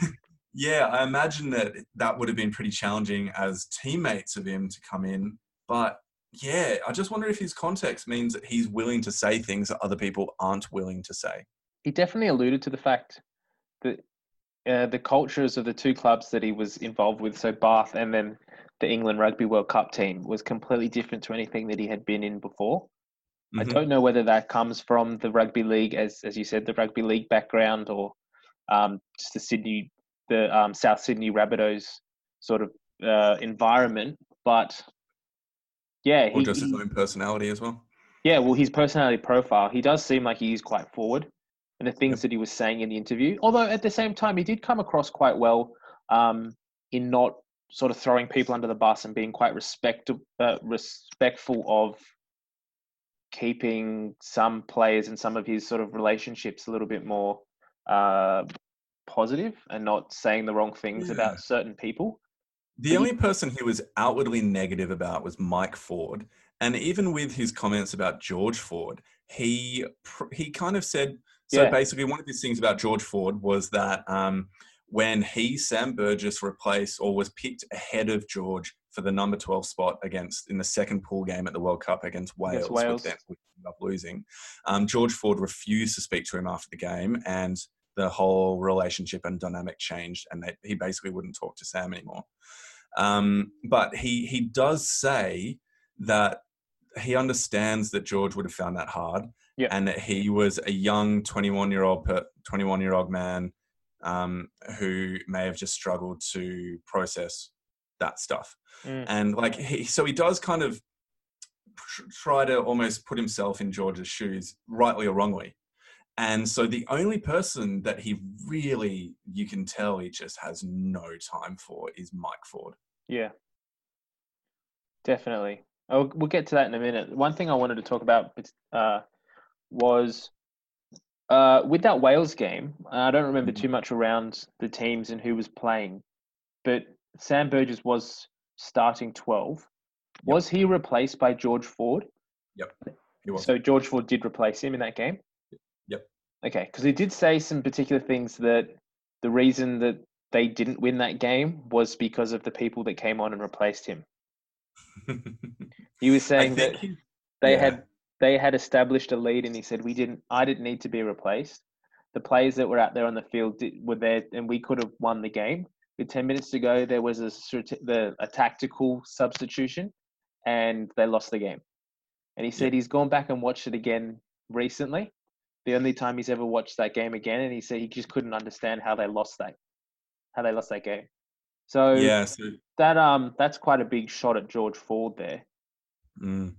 Yeah, I imagine that that would have been pretty challenging as teammates of him to come in, but yeah, I just wonder if his context means that he's willing to say things that other people aren't willing to say. He definitely alluded to the fact that uh, the cultures of the two clubs that he was involved with, so Bath and then the England Rugby World Cup team, was completely different to anything that he had been in before. I Mhm. don't know whether that comes from the rugby league, as as you said, the rugby league background, or um, just the Sydney, the um, South Sydney Rabbitohs sort of uh, environment. But yeah, Or he, just his he- own personality as well. yeah, well, his personality profile, he does seem like he is quite forward in the things Yep. that he was saying in the interview. Although at the same time, he did come across quite well um, in not sort of throwing people under the bus and being quite respect, uh, respectful of keeping some players and some of his sort of relationships a little bit more uh, positive and not saying the wrong things Yeah. about certain people. The But he- only person he was outwardly negative about was Mike Ford, and even with his comments about George Ford, he he kind of said so. Yeah. Basically, one of his things about George Ford was that um, when he Sam Burgess replaced or was picked ahead of George for the number twelve spot against in the second pool game at the World Cup against Wales, which Wales. then we ended up losing. Um, George Ford refused to speak to him after the game, and the whole relationship and dynamic changed, and they, he basically wouldn't talk to Sam anymore. Um, but he he does say that he understands that George would have found that hard, Yeah. and that he was a young twenty one year old twenty one year old man um, who may have just struggled to process that stuff, Mm. and like he so he does kind of try to almost put himself in George's shoes, rightly or wrongly. And so the only person that he really, you can tell he just has no time for is Mike Ford. Yeah, definitely. Oh, we'll get to that in a minute. One thing I wanted to talk about uh, was uh, with that Wales game. I don't remember too much around the teams and who was playing, but Sam Burgess was starting 12. Was he replaced by George Ford? He was. So George Ford did replace him in that game? Yep. Okay, because he did say some particular things that the reason that they didn't win that game was because of the people that came on and replaced him. (laughs) He was saying that he- they yeah. had they had established a lead, and he said we didn't. I didn't need to be replaced. The players that were out there on the field did, were there, and we could have won the game. With ten minutes to go, there was a the a tactical substitution, and they lost the game. And he said he's gone back and watched it again recently. The only time he's ever watched that game again, and he said he just couldn't understand how they lost that, how they lost that game. So yeah, so that um that's quite a big shot at George Ford there. Mm,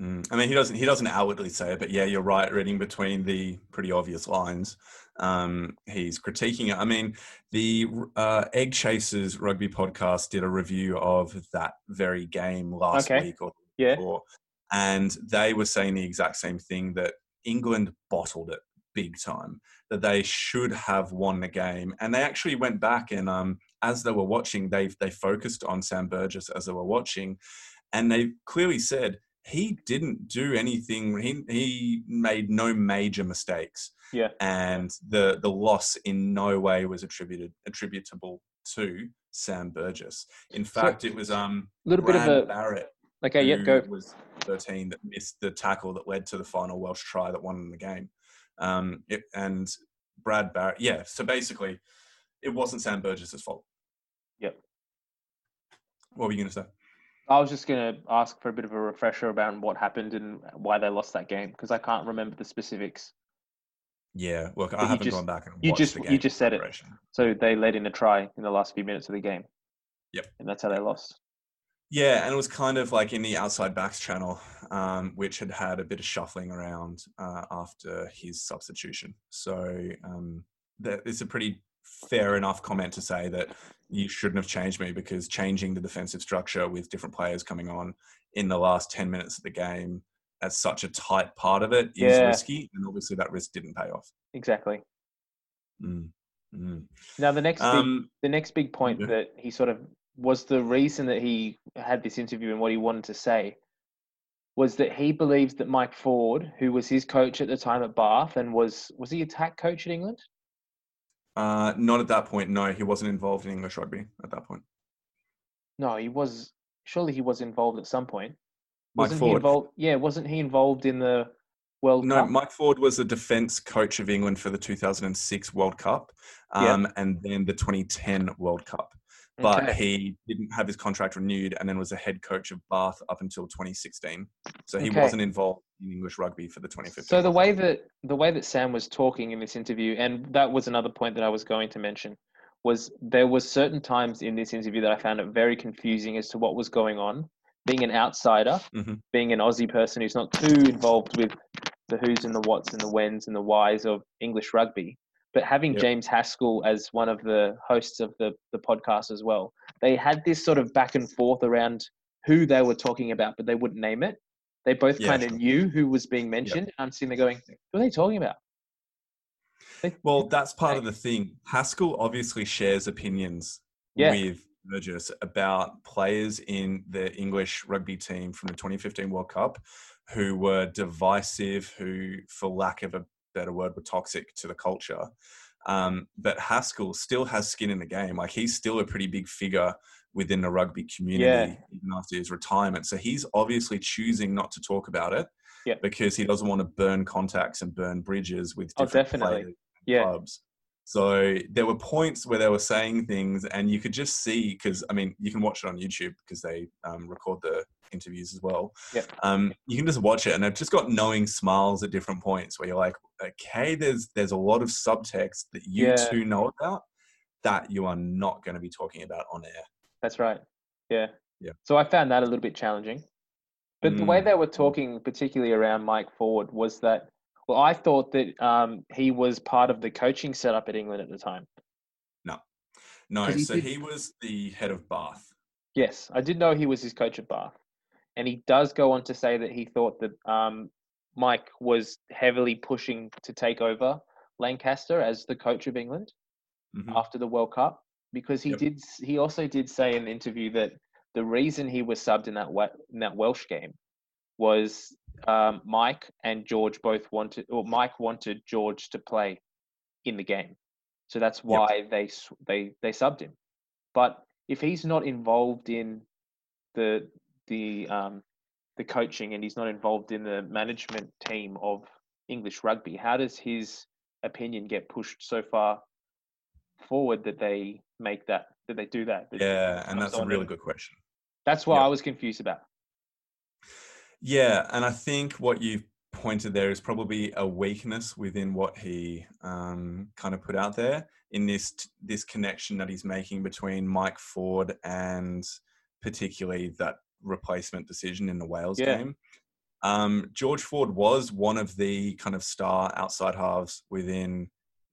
mm. I mean, he doesn't he doesn't outwardly say it, but yeah, you're right. Reading between the pretty obvious lines, um, he's critiquing it. I mean, the uh, Egg Chasers rugby podcast did a review of that very game last Okay. week or Yeah. before, and they were saying the exact same thing that England bottled it big time. That they should have won the game, and they actually went back and um, as they were watching, they they focused on Sam Burgess as they were watching, and they clearly said he didn't do anything. He he made no major mistakes. Yeah. And the the loss in no way was attributed attributable to Sam Burgess. In fact, it was um a little bit of a Barritt. Okay, yeah, go. Was 13 that missed the tackle that led to the final Welsh try that won the game. Um, it, and Brad Barritt, yeah. So basically, it wasn't Sam Burgess's fault. Yep. What were you going to say? I was just going to ask for a bit of a refresher about what happened and why they lost that game because I can't remember the specifics. Yeah, look, I haven't just, gone back and you just the game you just said it. So they led in a try in the last few minutes of the game. Yep, and that's how they lost. Yeah, and it was kind of like in the outside backs channel, um, which had had a bit of shuffling around uh, after his substitution. So um, that is a pretty fair enough comment to say that you shouldn't have changed me because changing the defensive structure with different players coming on in the last 10 minutes of the game as such a tight part of it is yeah. risky and obviously that risk didn't pay off exactly mm. Mm. now the next um, big, the next big point yeah. that he sort of was the reason that he had this interview and what he wanted to say was that he believes that Mike Ford, who was his coach at the time at Bath and was was he attack coach at England? Uh, not at that point. No, he wasn't involved in English rugby at that point. No, he was. Surely he was involved at some point. Mike wasn't Ford. He involved, yeah, wasn't he involved in the World no, Cup? Mike Ford was the defence coach of England for the 2006 World Cup um, yeah. and then the 2010 World Cup. But okay. he didn't have his contract renewed and then was a head coach of Bath up until 2016. So he okay. wasn't involved in English rugby for the 2015. So the way that the way that Sam was talking in this interview, and that was another point that I was going to mention, was there was certain times in this interview that I found it very confusing as to what was going on being an outsider, mm-hmm. being an Aussie person who's not too involved with the who's and the what's and the whens and the whys of English rugby, but having yep. James Haskell as one of the hosts of the, the podcast as well, they had this sort of back and forth around who they were talking about, but they wouldn't name it. They both kind of knew who was being mentioned. Yep. I'm sitting there going, who are they talking about? They, well, that's part of the thing. Haskell obviously shares opinions yeah. with Burgess about players in the English rugby team from the 2015 World Cup who were divisive, who, for lack of a better word, were toxic to the culture. Um, but Haskell still has skin in the game. Like he's still a pretty big figure within the rugby community yeah. even after his retirement. So he's obviously choosing not to talk about it yeah. because he doesn't want to burn contacts and burn bridges with oh, different oh, definitely. players yeah. clubs. So there were points where they were saying things, and you could just see because I mean you can watch it on YouTube because they um, record the interviews as well. Yeah. Um, you can just watch it, and they've just got knowing smiles at different points where you're like, okay, there's there's a lot of subtext that you yeah. two know about that you are not going to be talking about on air. That's right. Yeah. Yeah. So I found that a little bit challenging. But mm. the way Mm. they were talking, particularly around Mike Ford, was that well, I thought that um, he was part of the coaching setup at England at the time. No, no. he So did- he was the head of Bath. Yes, I did know he was his coach at Bath, and he does go on to say that he thought that um, Mike was heavily pushing to take over Lancaster as the coach of England Mhm. after the World Cup because he Yep. did. He also did say in an interview that the reason he was subbed in that in that Welsh game was um, Mike and George both wanted, or Mike wanted George to play in the game, so that's why they they they subbed him. But if he's not involved in the the um, the coaching and he's not involved in the management team of English rugby, how does his opinion get pushed so far forward that they make that that they do that? that Yeah, and that's a really good question. That's what Yeah. I was confused about. Yeah, and I think what you've pointed there is probably a weakness within what he um, kind of put out there in this this connection that he's making between Mike Ford and particularly that replacement decision in the Wales Yeah. game. Um, George Ford was one of the kind of star outside halves within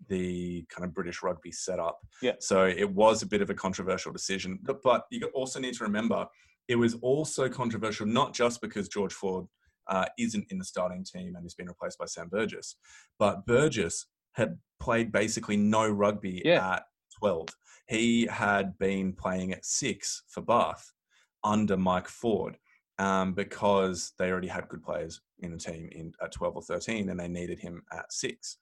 the kind of British rugby setup. Yeah. So it was a bit of a controversial decision, but, but you also need to remember it was also controversial not just because George Ford uh, isn't in the starting team and has been replaced by Sam Burgess. But Burgess had played basically no rugby Yeah. at 12. He had been playing at six for Bath under Mike Ford um, because they already had good players in the team in at 12 or 13 and they needed him at six.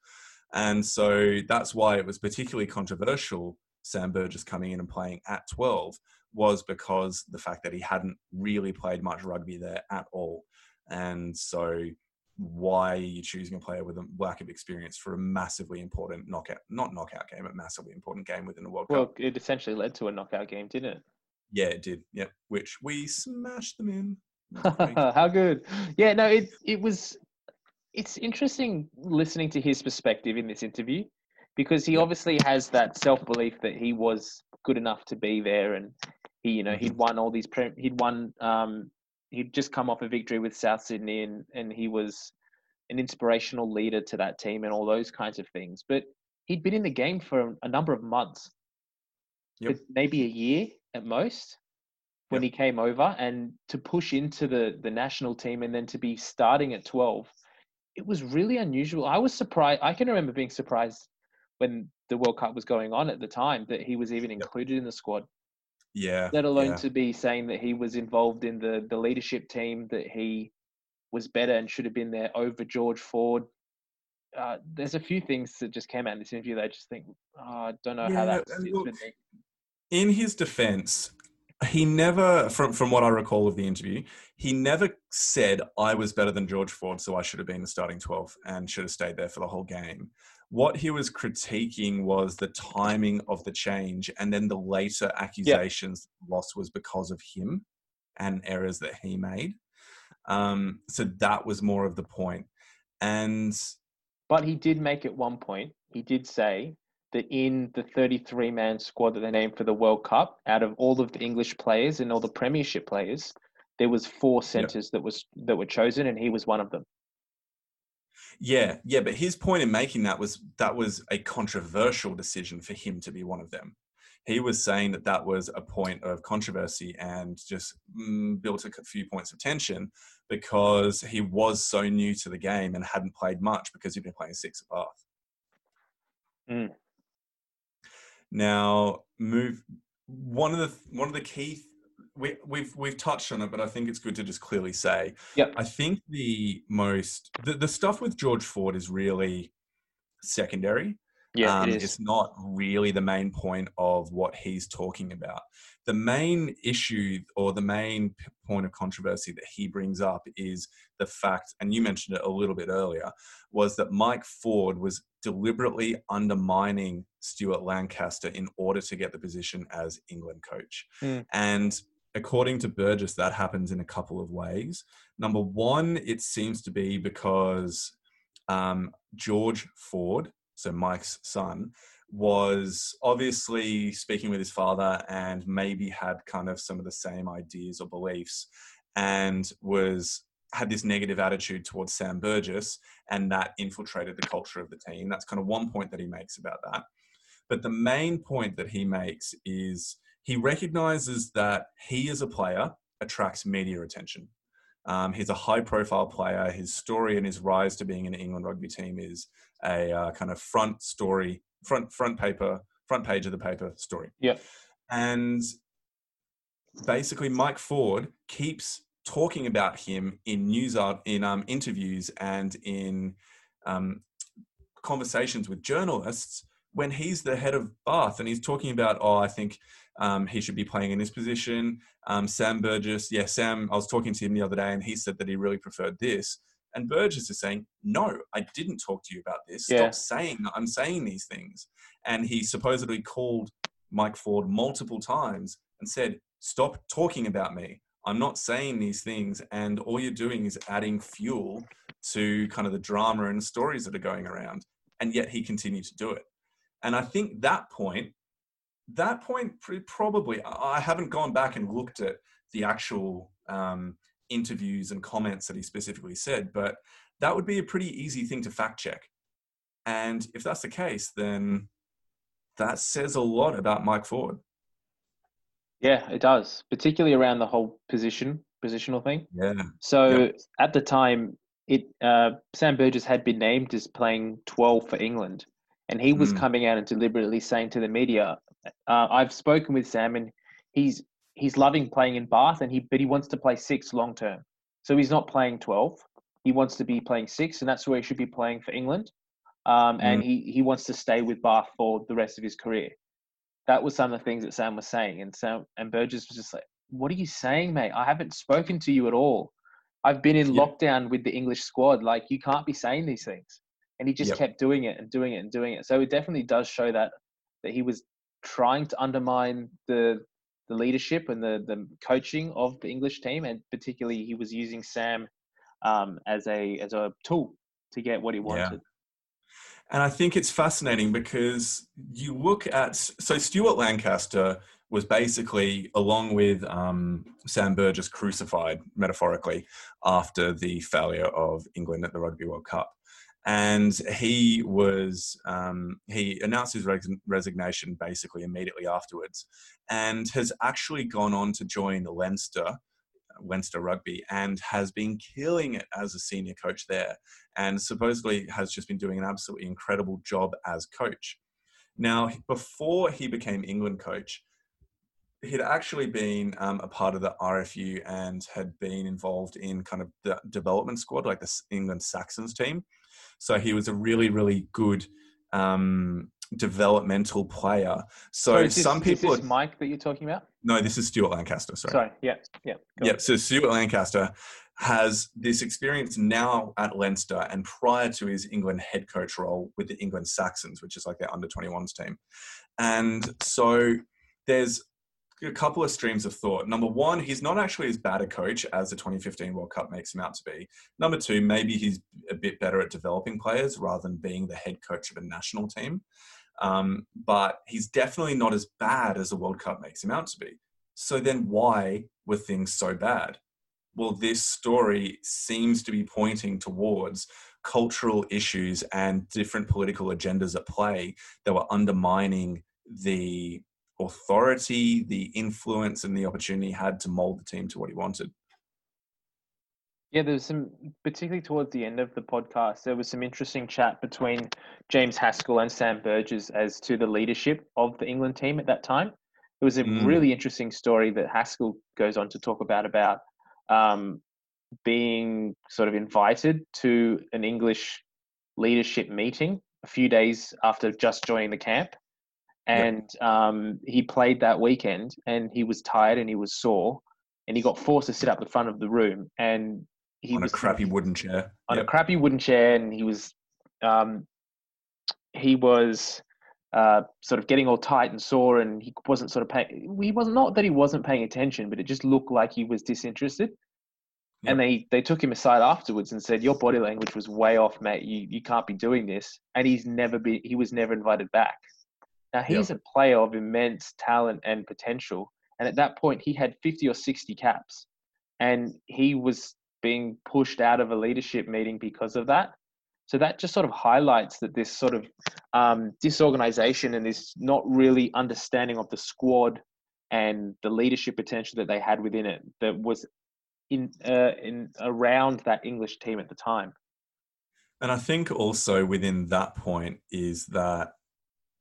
And so that's why it was particularly controversial, Sam Burgess coming in and playing at 12, was because the fact that he hadn't really played much rugby there at all. And so why are you choosing a player with a lack of experience for a massively important knockout, not knockout game, a massively important game within the World Well, Cup? Well, it essentially led to a knockout game, didn't Yeah, it did. Yep. Which we smashed them in. it? It was great. How good. Yeah, no, it it was it's interesting listening to his perspective in this interview because he obviously has that self-belief that he was good enough to be there and he you know he'd won all these pre- he'd won um he'd just come off a victory with South Sydney and and he was an inspirational leader to that team and all those kinds of things but he'd been in the game for a number of months Yep. maybe a year at most when Yep. he came over and to push into the the national team and then to be starting at 12 it was really unusual i was surprised i can remember being surprised when the world cup was going on at the time that he was even included in the squad Yeah. let alone yeah. to be saying that he was involved in the the leadership team that he was better and should have been there over george ford uh, there's a few things that just came out in this interview that I just think, oh, I don't know how Yeah, that and sits look, with me. In his defense, he never, from from what I recall of the interview, he never said I was better than George Ford, so I should have been the starting twelve and should have stayed there for the whole game. What he was critiquing was the timing of the change, and then the later accusations loss was because of him and errors that he made. Um, so that was more of the point, and But he did make at one point, he did say that in the 33 man squad that they named for the World Cup, out of all of the English players and all the Premiership players, there was four centres that was that were chosen, and he was one of them. Yeah, yeah, but his point in making that was that was a controversial decision for him to be one of them. He was saying that that was a point of controversy and just mm, built a few points of tension because he was so new to the game and hadn't played much because he'd been playing six at Bath. Mm. Now, move one of the one of the key we, we've we've touched on it, but I think it's good to just clearly say. Yep. I think the most the, the stuff with George Ford is really secondary. Yeah, um, it is. It's not really the main point of what he's talking about. The main issue or the main point of controversy that he brings up is the fact, and you mentioned it a little bit earlier, was that Mike Ford was deliberately undermining Stuart Lancaster in order to get the position as England coach. Mm. And according to Burgess, that happens in a couple of ways. Number one, it seems to be because um, George Ford, so Mike's son, was obviously speaking with his father and maybe had kind of some of the same ideas or beliefs and was had this negative attitude towards Sam Burgess and that infiltrated the culture of the team. That's kind of one point that he makes about that. But the main point that he makes is he recognizes that he as a player attracts media attention. Um, he's a high profile player. His story and his rise to being in the England rugby team is a uh, kind of front story, front front paper, front page of the paper story. Yep. And basically, Mike Ford keeps talking about him in news art, in um, interviews and in um, conversations with journalists when he's the head of Bath and he's talking about, oh, I think um, he should be playing in this position. Um, Sam Burgess, yeah, Sam, I was talking to him the other day and he said that he really preferred this. And Burgess is saying, no, I didn't talk to you about this. Yeah. Stop saying I'm saying these things. And he supposedly called Mike Ford multiple times and said, stop talking about me. I'm not saying these things. And all you're doing is adding fuel to kind of the drama and stories that are going around. And yet he continued to do it. And I think that point, that point probably, I I haven't gone back and looked at the actual um, interviews and comments that he specifically said, but that would be a pretty easy thing to fact check. And if that's the case, then that says a lot about Mike Ford. Yeah, it does, particularly around the whole position positional thing. Yeah. So Yep. at the time, it uh, Sam Burgess had been named as playing 12 for England, and he was Mm. coming out and deliberately saying to the media, uh, "I've spoken with Sam, and he's he's loving playing in Bath, and he but he wants to play six long term. So he's not playing 12. He wants to be playing six, and that's where he should be playing for England. Um, and Mm. he he wants to stay with Bath for the rest of his career. That was some of the things that Sam was saying, and Sam and Burgess was just like, "What are you saying, mate? I haven't spoken to you at all. I've been in Yeah. lockdown with the English squad. Like you can't be saying these things." And he just Yep. kept doing it and doing it and doing it. So it definitely does show that that he was trying to undermine the the leadership and the the coaching of the English team, and particularly he was using Sam um, as a as a tool to get what he Yeah. wanted. And I think it's fascinating because you look at so Stuart Lancaster was basically along with um, Sam Burgess crucified metaphorically after the failure of England at the Rugby World Cup, and he was um, he announced his res- resignation basically immediately afterwards, and has actually gone on to join the Leinster. Leinster Rugby and has been killing it as a senior coach there and supposedly has just been doing an absolutely incredible job as coach. Now, before he became England coach, he'd actually been um, a part of the RFU and had been involved in kind of the development squad, like the England Saxons team. So he was a really, really good um, developmental player. So this, some is people, this are, Mike that you're talking about? no, this is Stuart Lancaster. Sorry. Sorry. Yeah. Yeah. Yep. So Stuart Lancaster has this experience now at Leinster and prior to his England head coach role with the England Saxons, which is like their under 21s team. And so there's a couple of streams of thought. Number one, he's not actually as bad a coach as the 2015 World Cup makes him out to be. Number two, maybe he's a bit better at developing players rather than being the head coach of a national team. Um, but he's definitely not as bad as the World Cup makes him out to be. So then why were things so bad? Well, this story seems to be pointing towards cultural issues and different political agendas at play that were undermining the authority, the influence, and the opportunity he had to mold the team to what he wanted. Yeah, there's some, particularly towards the end of the podcast, there was some interesting chat between James Haskell and Sam Burgess as to the leadership of the England team at that time. It was a Mm. really interesting story that Haskell goes on to talk about about um, being sort of invited to an English leadership meeting a few days after just joining the camp, and um, he played that weekend, and he was tired and he was sore, and he got forced to sit up the front of the room, and he on a was crappy wooden chair. on Yep. a crappy wooden chair, and he was um, he was uh, sort of getting all tight and sore, and he wasn't sort of paying. He was not that he wasn't paying attention, but it just looked like he was disinterested. And they they took him aside afterwards and said, "Your body language was way off, mate. You you can't be doing this." And he's never been. He was never invited back. Now he's a player of immense talent and potential, and at that point he had fifty or sixty caps, and he was being pushed out of a leadership meeting because of that. So that just sort of highlights that this sort of um, disorganization and this not really understanding of the squad and the leadership potential that they had within it that was in uh, in around that English team at the time. And I think also within that point is that.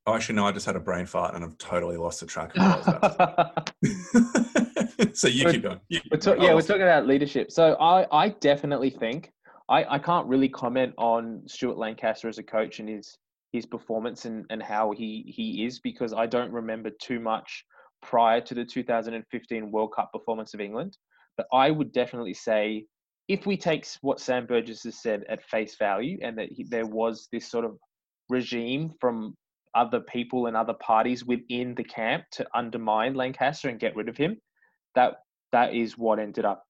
Oh, actually, no, I just had a brain fart and I've totally lost the track of what I was about (laughs) (laughs) so you We're- keep going. You We're yeah, we're it. talking about leadership. So I, I definitely think I, I can't really comment on Stuart Lancaster as a coach and his his performance and, and how he, he is because I don't remember too much prior to the 2015 World Cup performance of England. But I would definitely say if we take what Sam Burgess has said at face value and that he, there was this sort of regime from other people and other parties within the camp to undermine Lancaster and get rid of him, that that is what ended up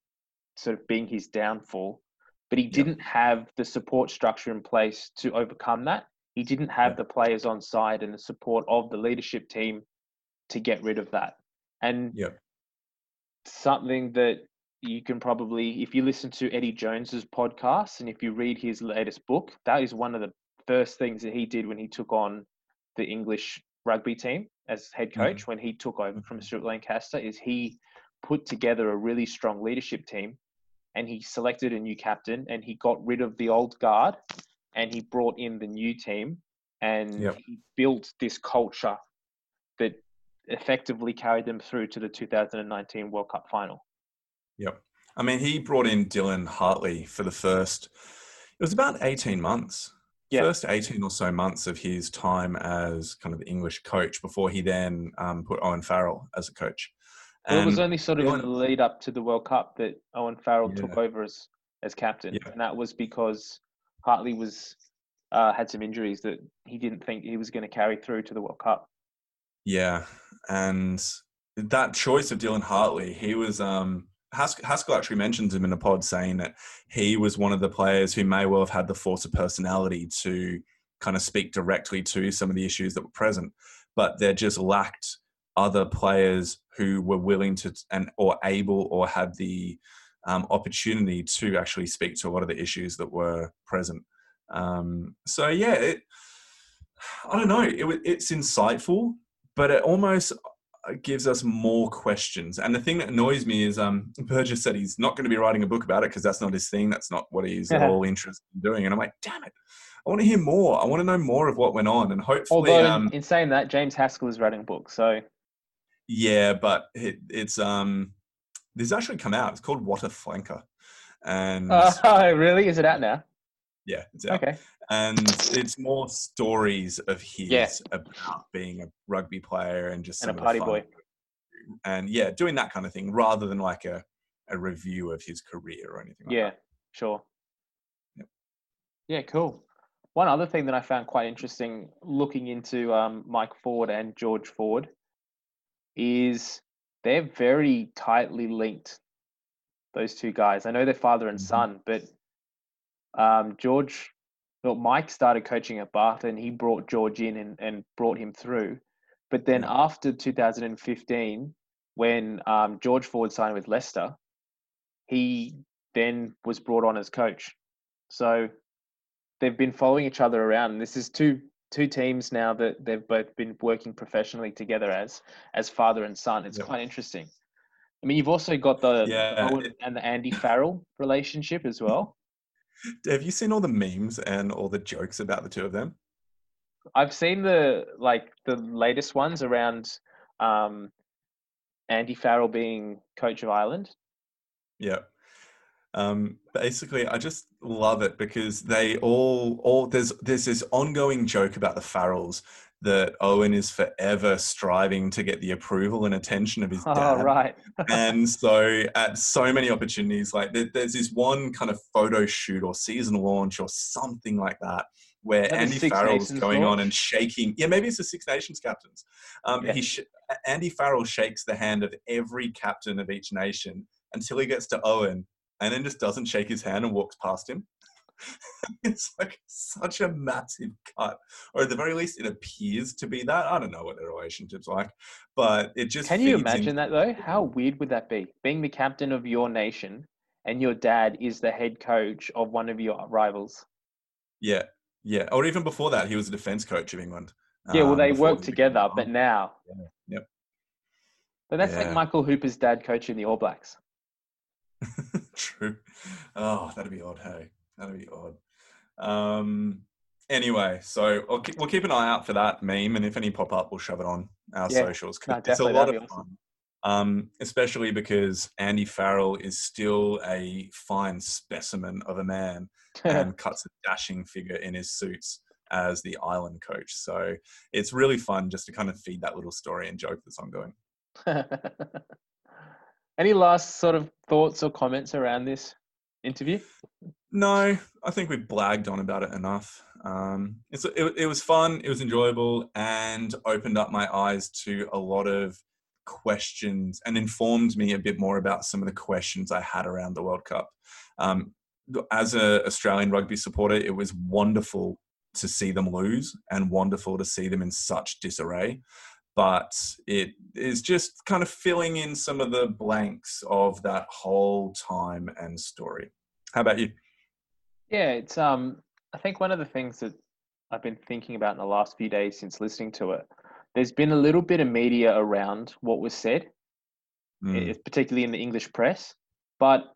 sort of being his downfall. But he didn't have the support structure in place to overcome that. He didn't have Yeah. the players on side and the support of the leadership team to get rid of that. And Yeah. something that you can probably, if you listen to Eddie Jones's podcast and if you read his latest book, that is one of the first things that he did when he took on the English rugby team as head Mm-hmm. coach when he took over from Mhm. Stuart Lancaster is he put together a really strong leadership team and he selected a new captain and he got rid of the old guard and he brought in the new team and Yep. he built this culture that effectively carried them through to the 2019 World Cup final. Yep. I mean, he brought in Dylan Hartley for the first, it was about 18 months. Yeah. First 18 or so months of his time as kind of the English coach before he then um, put Owen Farrell as a coach. Well, it was only sort of in the lead up to the World Cup that Owen Farrell took over as as captain, Yeah. and that was because Hartley was uh, had some injuries that he didn't think he was going to carry through to the World Cup. Yeah, and that choice of Dylan Hartley, he was um Haskell, Haskell actually mentions him in a pod saying that he was one of the players who may well have had the force of personality to kind of speak directly to some of the issues that were present, but there just lacked other players who were willing to and or able or had the um, opportunity to actually speak to a lot of the issues that were present. Um, so yeah, it, I don't know. It, it's insightful, but it almost gives us more questions. And the thing that annoys me is, um, Burgess said he's not going to be writing a book about it because that's not his thing. That's not what he's at all interested in doing. And I'm like, damn it, I want to hear more. I want to know more of what went on. And hopefully, Although, um, in, in saying that, James Haskell is writing a book, so yeah, but it, it's um, this actually come out. It's called What a Flanker, and oh, (laughs) really? Is it out now? yeah, it's out. Okay. And it's more stories of his Yeah. about being a rugby player and just And a some of the party boy. and yeah doing that kind of thing rather than like a, a review of his career or anything like Yeah, that. sure. Yep. Yeah, cool. One other thing that I found quite interesting looking into um, Mike Ford and George Ford is they're very tightly linked, those two guys. I know they're father and Mhm. son, but um, George, well, Mike started coaching at Bath and he brought George in and, and brought him through. But then Yeah. after 2015, when um, George Ford signed with Leicester, he then was brought on as coach. So they've been following each other around. And this is two two teams now that they've both been working professionally together as as father and son. It's Yep. quite interesting. I mean, you've also got the, Yeah, and the Andy Farrell relationship as well. Have you seen all the memes and all the jokes about the two of them I've seen the like the latest ones around um, Andy Farrell being coach of Ireland. yeah um basically i just love it because they all all there's there's this ongoing joke about the farrells that owen is forever striving to get the approval and attention of his (laughs) Oh, dad right. and (laughs) so at so many opportunities like there, there's this one kind of photo shoot or season launch or something like that where That andy Six farrell's Nations going on and shaking yeah maybe it's the six nations captains um, Yeah. he sh- andy farrell shakes the hand of every captain of each nation until he gets to owen and then just doesn't shake his hand and walks past him (laughs) it's like such a massive cut or at the very least it appears to be that i don't know what their relationship's like but it just Can you imagine into that though? How weird would that be? Being the captain of your nation and your dad is the head coach of one of your rivals. Yeah, yeah. Or even before that, he was a defense coach of England. Yeah, well, um, they before work together, but now. Yeah, yep. But that's like Michael Hooper's dad coaching the All Blacks. (laughs) True. Oh, that'd be odd. Hey, that'd be odd. Um. Anyway, so I'll keep, we'll keep an eye out for that meme, and if any pop up, we'll shove it on our Yeah. socials. No, it's a lot of fun. Um, especially because Andy Farrell is still a fine specimen of a man (laughs) and cuts a dashing figure in his suits as the Ireland coach. So it's really fun just to kind of feed that little story and joke that's ongoing. (laughs) Any last sort of thoughts or comments around this interview? No, I think we blagged on about it enough. Um, it's, it, it was fun, it was enjoyable, and opened up my eyes to a lot of questions and informed me a bit more about some of the questions I had around the World Cup. Um, as an Australian rugby supporter, it was wonderful to see them lose and wonderful to see them in such disarray. But it is just kind of filling in some of the blanks of that whole time and story. How about you? Yeah, it's um I think one of the things that I've been thinking about in the last few days since listening to it, there's been a little bit of media around what was said. mm. particularly in the English press. But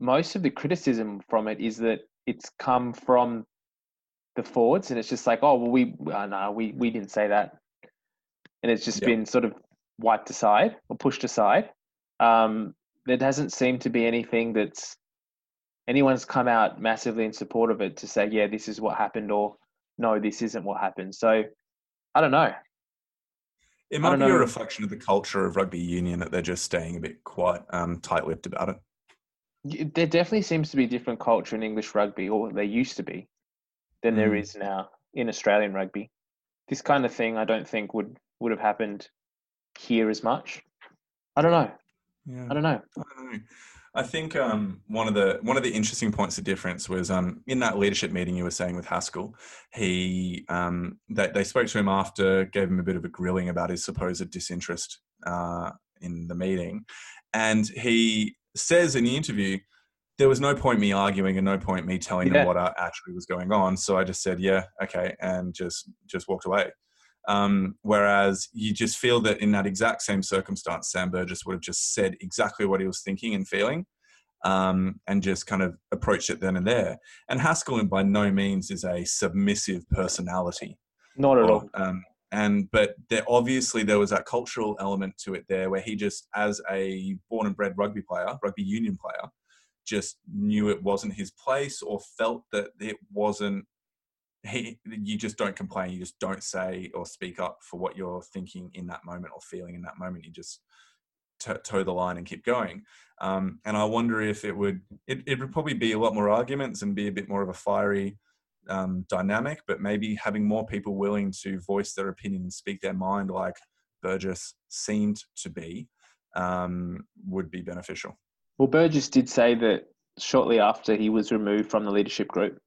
most of the criticism from it is that it's come from the forwards, and it's just like, oh, well, we uh, no, we we didn't say that, and it's just yep. been sort of wiped aside or pushed aside. Um, there doesn't seem to be anything that's anyone's come out massively in support of it to say, yeah, this is what happened, or no, this isn't what happened. So I don't know. It might be know. a reflection of the culture of rugby union that they're just staying a bit quite um, tight-lipped about it. There definitely seems to be a different culture in English rugby, or there used to be, than mm. there is now in Australian rugby. This kind of thing, I don't think would would have happened here as much. I don't know. Yeah. I don't know. I don't know. I think um, one of the one of the interesting points of difference was um, in that leadership meeting you were saying with Haskell. He um, they, they spoke to him after, gave him a bit of a grilling about his supposed disinterest uh, in the meeting, and he says in the interview, "There was no point me arguing and no point me telling yeah. them what actually was going on." So I just said, "Yeah, okay," and just just walked away. Um, whereas you just feel that in that exact same circumstance, Sam Burgess would have just said exactly what he was thinking and feeling um, and just kind of approached it then and there. And Haskell, by no means, is a submissive personality. Not at all. Um, and but there obviously there was that cultural element to it there where he just as a born and bred rugby player rugby union player just knew it wasn't his place or felt that it wasn't he, you just don't complain. You just don't say or speak up for what you're thinking in that moment or feeling in that moment. You just toe the line and keep going. Um, and I wonder if it would it, it would probably be a lot more arguments and be a bit more of a fiery um, dynamic, but maybe having more people willing to voice their opinion and speak their mind, like Burgess seemed to be, um, would be beneficial. Well, Burgess did say that shortly after he was removed from the leadership group,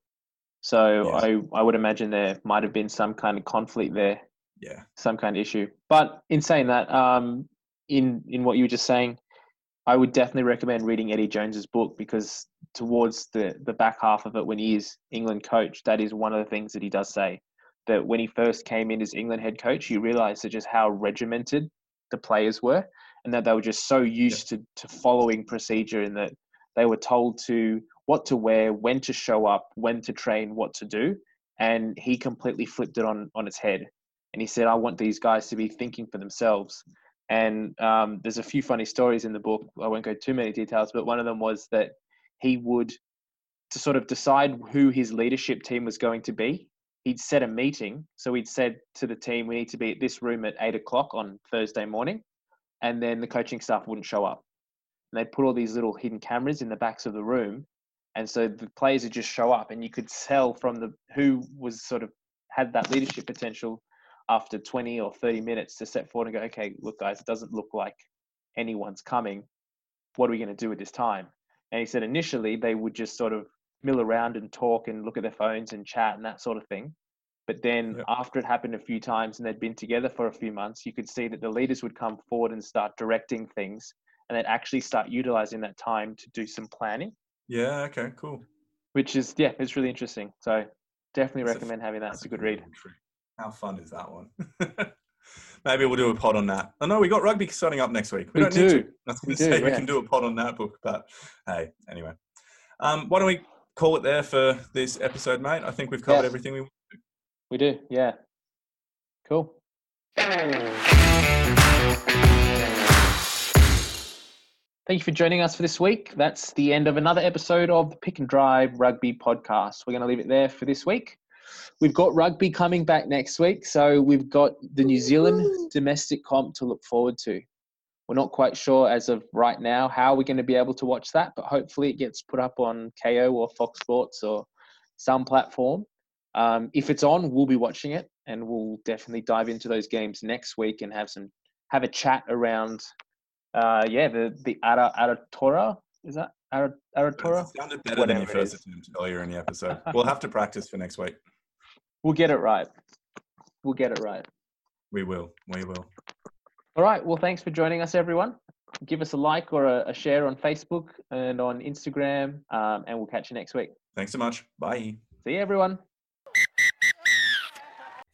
so yes. I, I would imagine there might have been some kind of conflict there. Yeah. Some kind of issue. But in saying that, um, in in what you were just saying, I would definitely recommend reading Eddie Jones's book because towards the the back half of it, when he is England coach, that is one of the things that he does say. That when he first came in as England head coach, he realised that just how regimented the players were, and that they were just so used yeah. to to following procedure, and that they were told to what to wear, when to show up, when to train, what to do. And he completely flipped it on, on its head. And he said, I want these guys to be thinking for themselves. And um, there's a few funny stories in the book. I won't go too many details, but one of them was that he would, to sort of decide who his leadership team was going to be, he'd set a meeting. So he'd said to the team, we need to be at this room at eight o'clock on Thursday morning. And then the coaching staff wouldn't show up. And they'd put all these little hidden cameras in the backs of the room and so the players would just show up, and you could tell from the who was sort of had that leadership potential after 20 or 30 minutes to step forward and go, okay, look, guys, it doesn't look like anyone's coming. What are we going to do with this time? And he said initially they would just sort of mill around and talk and look at their phones and chat and that sort of thing. But then after it happened a few times and they'd been together for a few months, you could see that the leaders would come forward and start directing things and they'd actually start utilizing that time to do some planning yeah. Okay. Cool. Which is yeah, it's really interesting. So definitely that's recommend a, having that. It's a good read. How fun is that one? (laughs) Maybe we'll do a pod on that. Oh no, we got rugby starting up next week. We, we don't do. need to. I was going to say yeah. we can do a pod on that book, but hey, anyway. Um, why don't we call it there for this episode, mate? I think we've covered everything we want to. We do, yeah. Cool. Thank you for joining us for this week. That's the end of another episode of the Pick and Drive Rugby Podcast. We're going to leave it there for this week. We've got rugby coming back next week, so we've got the New Zealand domestic comp to look forward to. We're not quite sure as of right now how we're going to be able to watch that, but hopefully it gets put up on Kayo or Fox Sports or some platform. Um, if it's on, we'll be watching it, and we'll definitely dive into those games next week and have some have a chat around uh, yeah, the the Ara Aratora is that Ara Aratora? It sounded better Whatever than your first attempt earlier in the episode. (laughs) we'll have to practice for next week. We'll get it right. We'll get it right. We will. We will. All right. Well, thanks for joining us, everyone. Give us a like or a, a share on Facebook and on Instagram, um, and we'll catch you next week. Thanks so much. Bye. See you, everyone.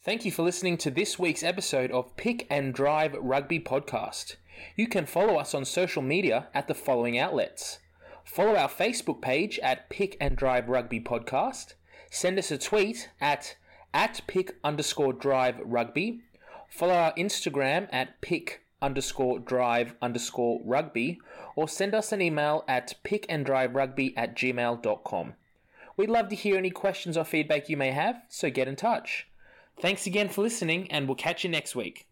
Thank you for listening to this week's episode of Pick and Drive Rugby Podcast. You can follow us on social media at the following outlets. Follow our Facebook page at Pick and Drive Rugby Podcast. Send us a tweet at at pick underscore drive rugby. Follow our Instagram at pick underscore drive underscore rugby or send us an email at pickanddriverugby at gmail.com. We'd love to hear any questions or feedback you may have, so get in touch. Thanks again for listening, and we'll catch you next week.